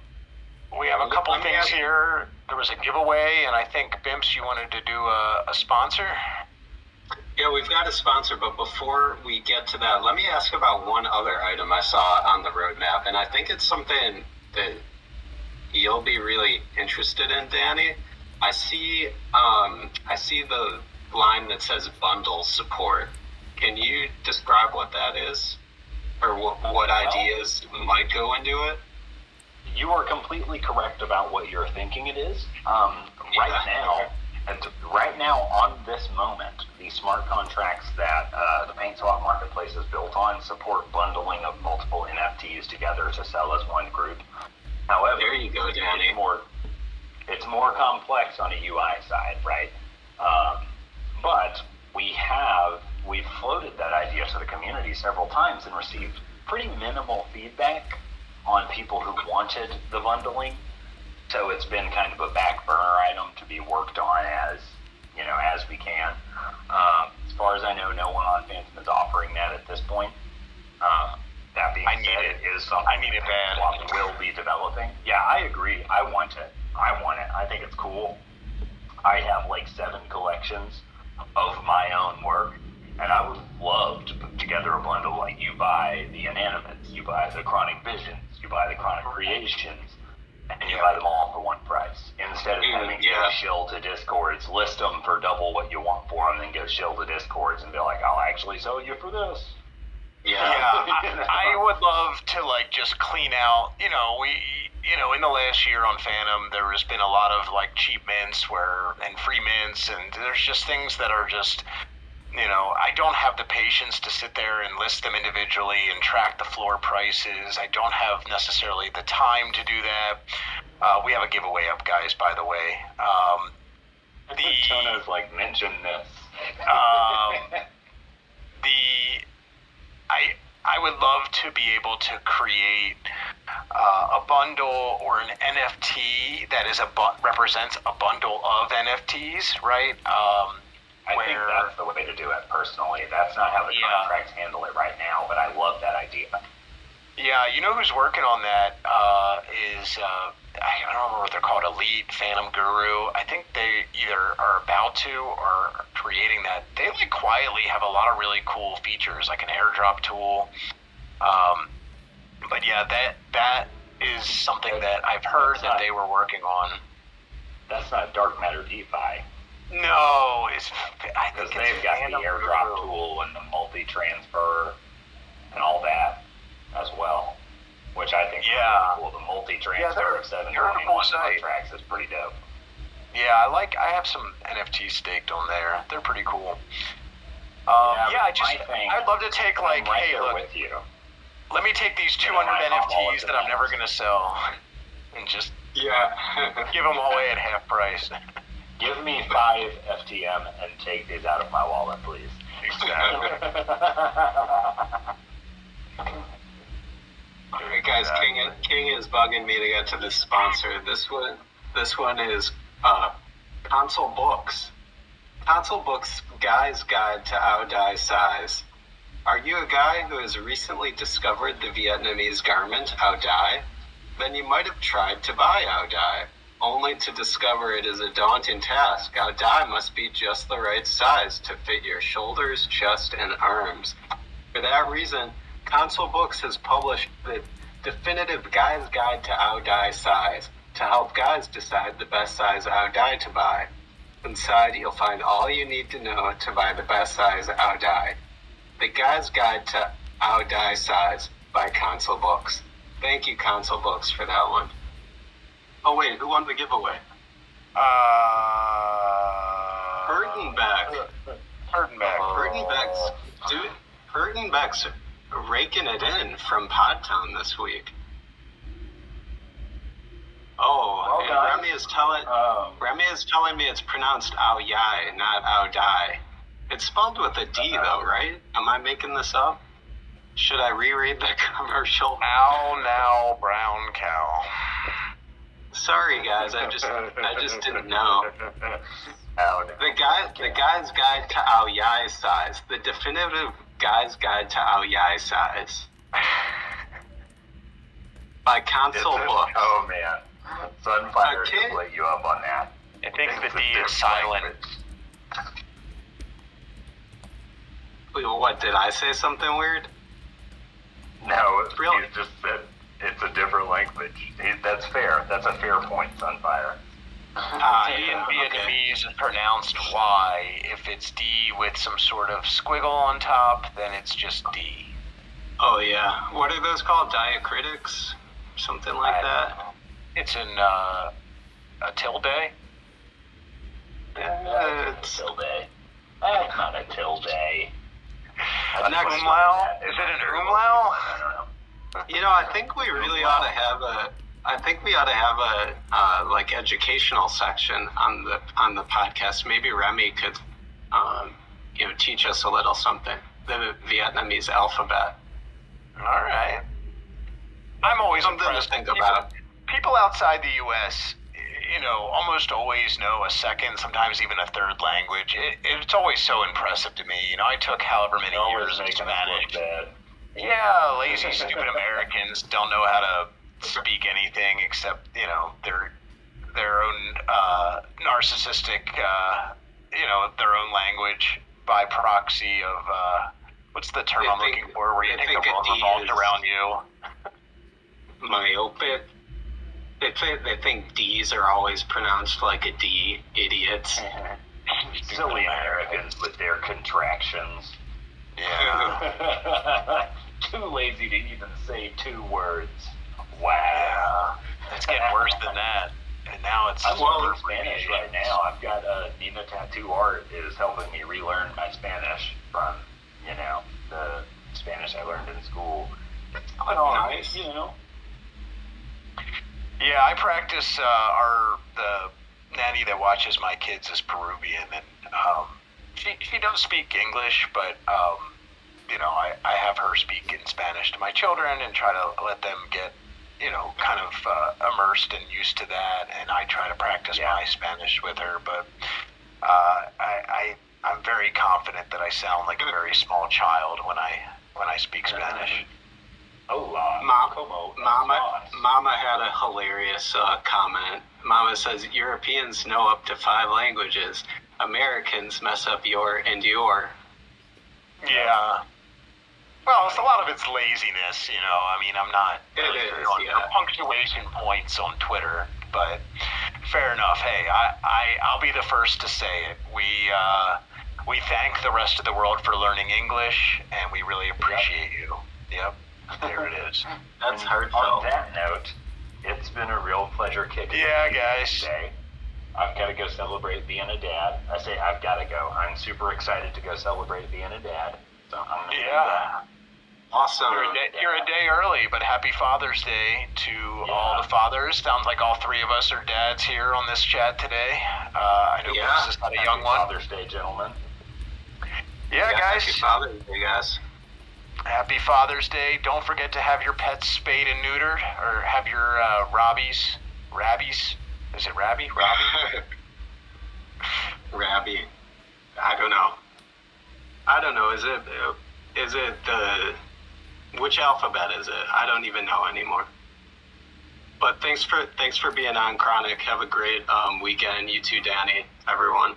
we have a couple things here. There was a giveaway, and I think Bimps, you wanted to do a, a sponsor. Yeah, we've got a sponsor, but before we get to that, let me ask about one other item I saw on the roadmap, and I think it's something that you'll be really interested in, Danny. I see, um, I see the line that says bundle support. Can you describe what that is, or what, what ideas might go into it? You are completely correct about what you're thinking it is. Um, right Yeah. now, and right now on this moment, the smart contracts that uh, the PaintSwap Marketplace is built on support bundling of multiple NFTs together to sell as one group. However, There you go, Danny. It's more, it's more complex on a UI side, right? Um, but we have we've floated that idea to the community several times and received pretty minimal feedback on people who wanted the bundling. So it's been kind of a back burner item to be worked on as you know as we can. Um, as far as I know, no one on Fantom is offering that at this point. Uh, that being I need said, it. it is something I need it bad. Will be developing. Yeah, I agree. I want it. I want it. I think it's cool. I have like seven collections of my own work, and I would love to put together a bundle like you buy the Inanimates, you buy the Chronic Visions, you buy the Chronic Creations, and you buy them all for one price. Instead of Mm, having to go shill to Discords, list them for double what you want for them, then go shill to Discords and be like, I'll actually sell you for this. Yeah, I, I would love to like just clean out. You know, we, you know, in the last year on Fantom, there has been a lot of like cheap mints where and free mints, and there's just things that are just, you know, I don't have the patience to sit there and list them individually and track the floor prices. I don't have necessarily the time to do that. Uh, we have a giveaway up, guys. By the way, um, the Tona's like, mention this. um, the I I would love to be able to create uh, a bundle or an NFT that is a bu- represents a bundle of NFTs, right? Um, I think that's the way to do it personally. That's not how the Yeah. contracts handle it right now, but I love that idea. Yeah, you know who's working on that uh, is uh, I don't remember what they're called, Elite Fantom Guru. I think they either are about to or are creating that. They like quietly have a lot of really cool features, like an airdrop tool. Um, but yeah, that that is something that I've heard that they were working on. That's not dark matter DeFi No, it's I because think it's they've got the airdrop Guru. tool and the multi-transfer and all that as well, which I think Yeah. is really cool. The multi-transfer Yeah, of seven they're a cool contracts is pretty dope. Yeah, I like. I have some NFTs staked on there. They're pretty cool. Um, Yeah, yeah, I just. Thing, I'd love to take like, right hey, look, with you. let me take these 200 know, NFTs that I'm never gonna sell, and just Yeah. give them away at half price. Give me five FTM and take these out of my wallet, please. exactly. All right, guys, King, King is bugging me to get to the sponsor. This one, this one is uh, Console Books. Console Books Guy's Guide to Ao Dai Size. Are you a guy who has recently discovered the Vietnamese garment Ao Dai? Then you might have tried to buy Ao Dai, only to discover it is a daunting task. Ao Dai must be just the right size to fit your shoulders, chest, and arms. For that reason, Console Books has published the definitive Guy's Guide to Ao Dai Size to help guys decide the best size Ao Dai to buy. Inside, you'll find all you need to know to buy the best size Ao Dai. The Guy's Guide to Ao Dai Size by Console Books. Thank you, Console Books, for that one. Oh, wait, who won the giveaway? Uh, Hertenbeck. Hertenbeck. Hertenbeck's, dude, Hertenbeck's raking it in from Podtown this week. Oh, Well, and guys. Remy is telling Um, Remy is telling me it's pronounced Ao Yai, not Ao Dai. It's spelled with a D though, right? Am I making this up? Should I reread the commercial? Ow now, brown cow. Sorry guys, I just I just didn't know. Out. The guy the guy's guide to Ao Yai size. The definitive guy's guide to Ao Yai size. By console a- book. Oh man, Sunfire Okay. just let you up on that. I think the a D is silent. language. What did I say something weird? No, Really? he just said it's a different language. He, that's fair. That's a fair point, Sunfire. D in yeah, okay. Vietnamese is pronounced Y. If it's D with some sort of squiggle on top, then it's just D. Oh yeah. What are those called? Diacritics? Something like I that? It's in uh, a tilde. Uh, it's, tilde. That's not a tilde. Next Umlau? Is it an umlau? I don't know. you know, I think we really ought to have a. I think we ought to have a uh, like educational section on the on the podcast. Maybe Remy could, um, you know, teach us a little something. The Vietnamese alphabet. All right. I'm always Something to impressed. think about. People outside the U.S., you know, almost always know a second, sometimes even a third language. It, it's always so impressive to me. You know, I took however many years of making us look Spanish. Yeah, lazy, stupid Americans don't know how to speak anything except you know their their own uh, narcissistic, uh, you know, their own language by proxy of uh, what's the term They I'm think- looking for, where you think the think a world revolves around you. Myopic. They think they think D's are always pronounced like a D. Idiots. Silly Americans with their contractions. Yeah, Too lazy to even say two words. yeah, Wow. it's getting worse than that. And now it's I'm super learning Spanish right now. I've got uh, Nina Tattoo Art is helping me relearn my Spanish from, you know, the Spanish I learned in school. But all right, Nice. you know. Yeah, I practice. Uh, our the nanny that watches my kids is Peruvian, and um, she she does speak English, but um, you know, I, I have her speak in Spanish to my children and try to let them get you know kind of uh, immersed and used to that, and I try to practice Yeah. my Spanish with her, but uh, I, I I'm very confident that I sound like a very small child when I when I speak Spanish. Hola. Mom- como Mama. Mama had a hilarious uh, comment. Mama says Europeans know up to five languages. Americans mess up your and your. Yeah. Well, it's a lot of it's laziness, you know. I mean, I'm not It really is, on yeah. punctuation points on Twitter, but fair enough. Hey, I, I I'll be the first to say it. We uh, we thank the rest of the world for learning English, and we really appreciate you. Yep. There it is. That's And heartfelt. On that note, it's been a real pleasure kicking Yeah, guys. Today. I've got to go celebrate being a dad. I say I've got to go. I'm super excited to go celebrate being a dad. So I'm gonna do Yeah. that. Awesome. You're a, day, you're a day early, but happy Father's Day to all the fathers. Sounds like all three of us are dads here on this chat today. Uh, I know Yeah. Bruce has got a young Happy one. Father's Day, gentlemen. Yeah, guys. Happy Father's Day, guys. Happy Father's Day. Don't forget to have your pets spayed and neutered, or have your uh, Robbies, Rabbies. Is it Rabby? Robbie? Rabby. I don't know. I don't know. Is it is it the which alphabet is it? I don't even know anymore. But thanks for thanks for being on Chronic. Have a great um, weekend, you too, Danny. Everyone.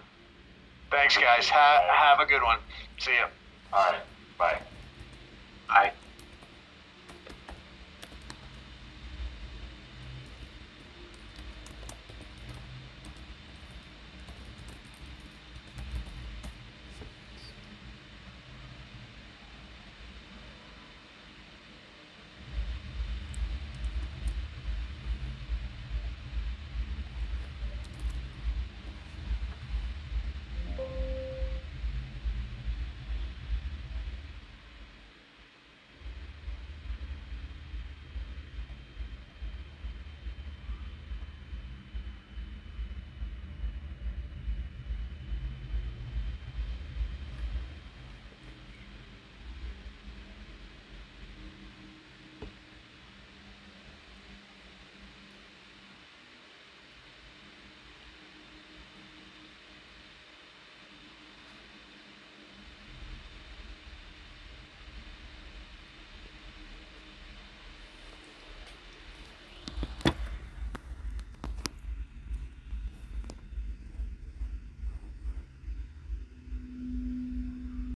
Thanks, guys. Ha- have a good one. See ya. All right. Bye. Bye.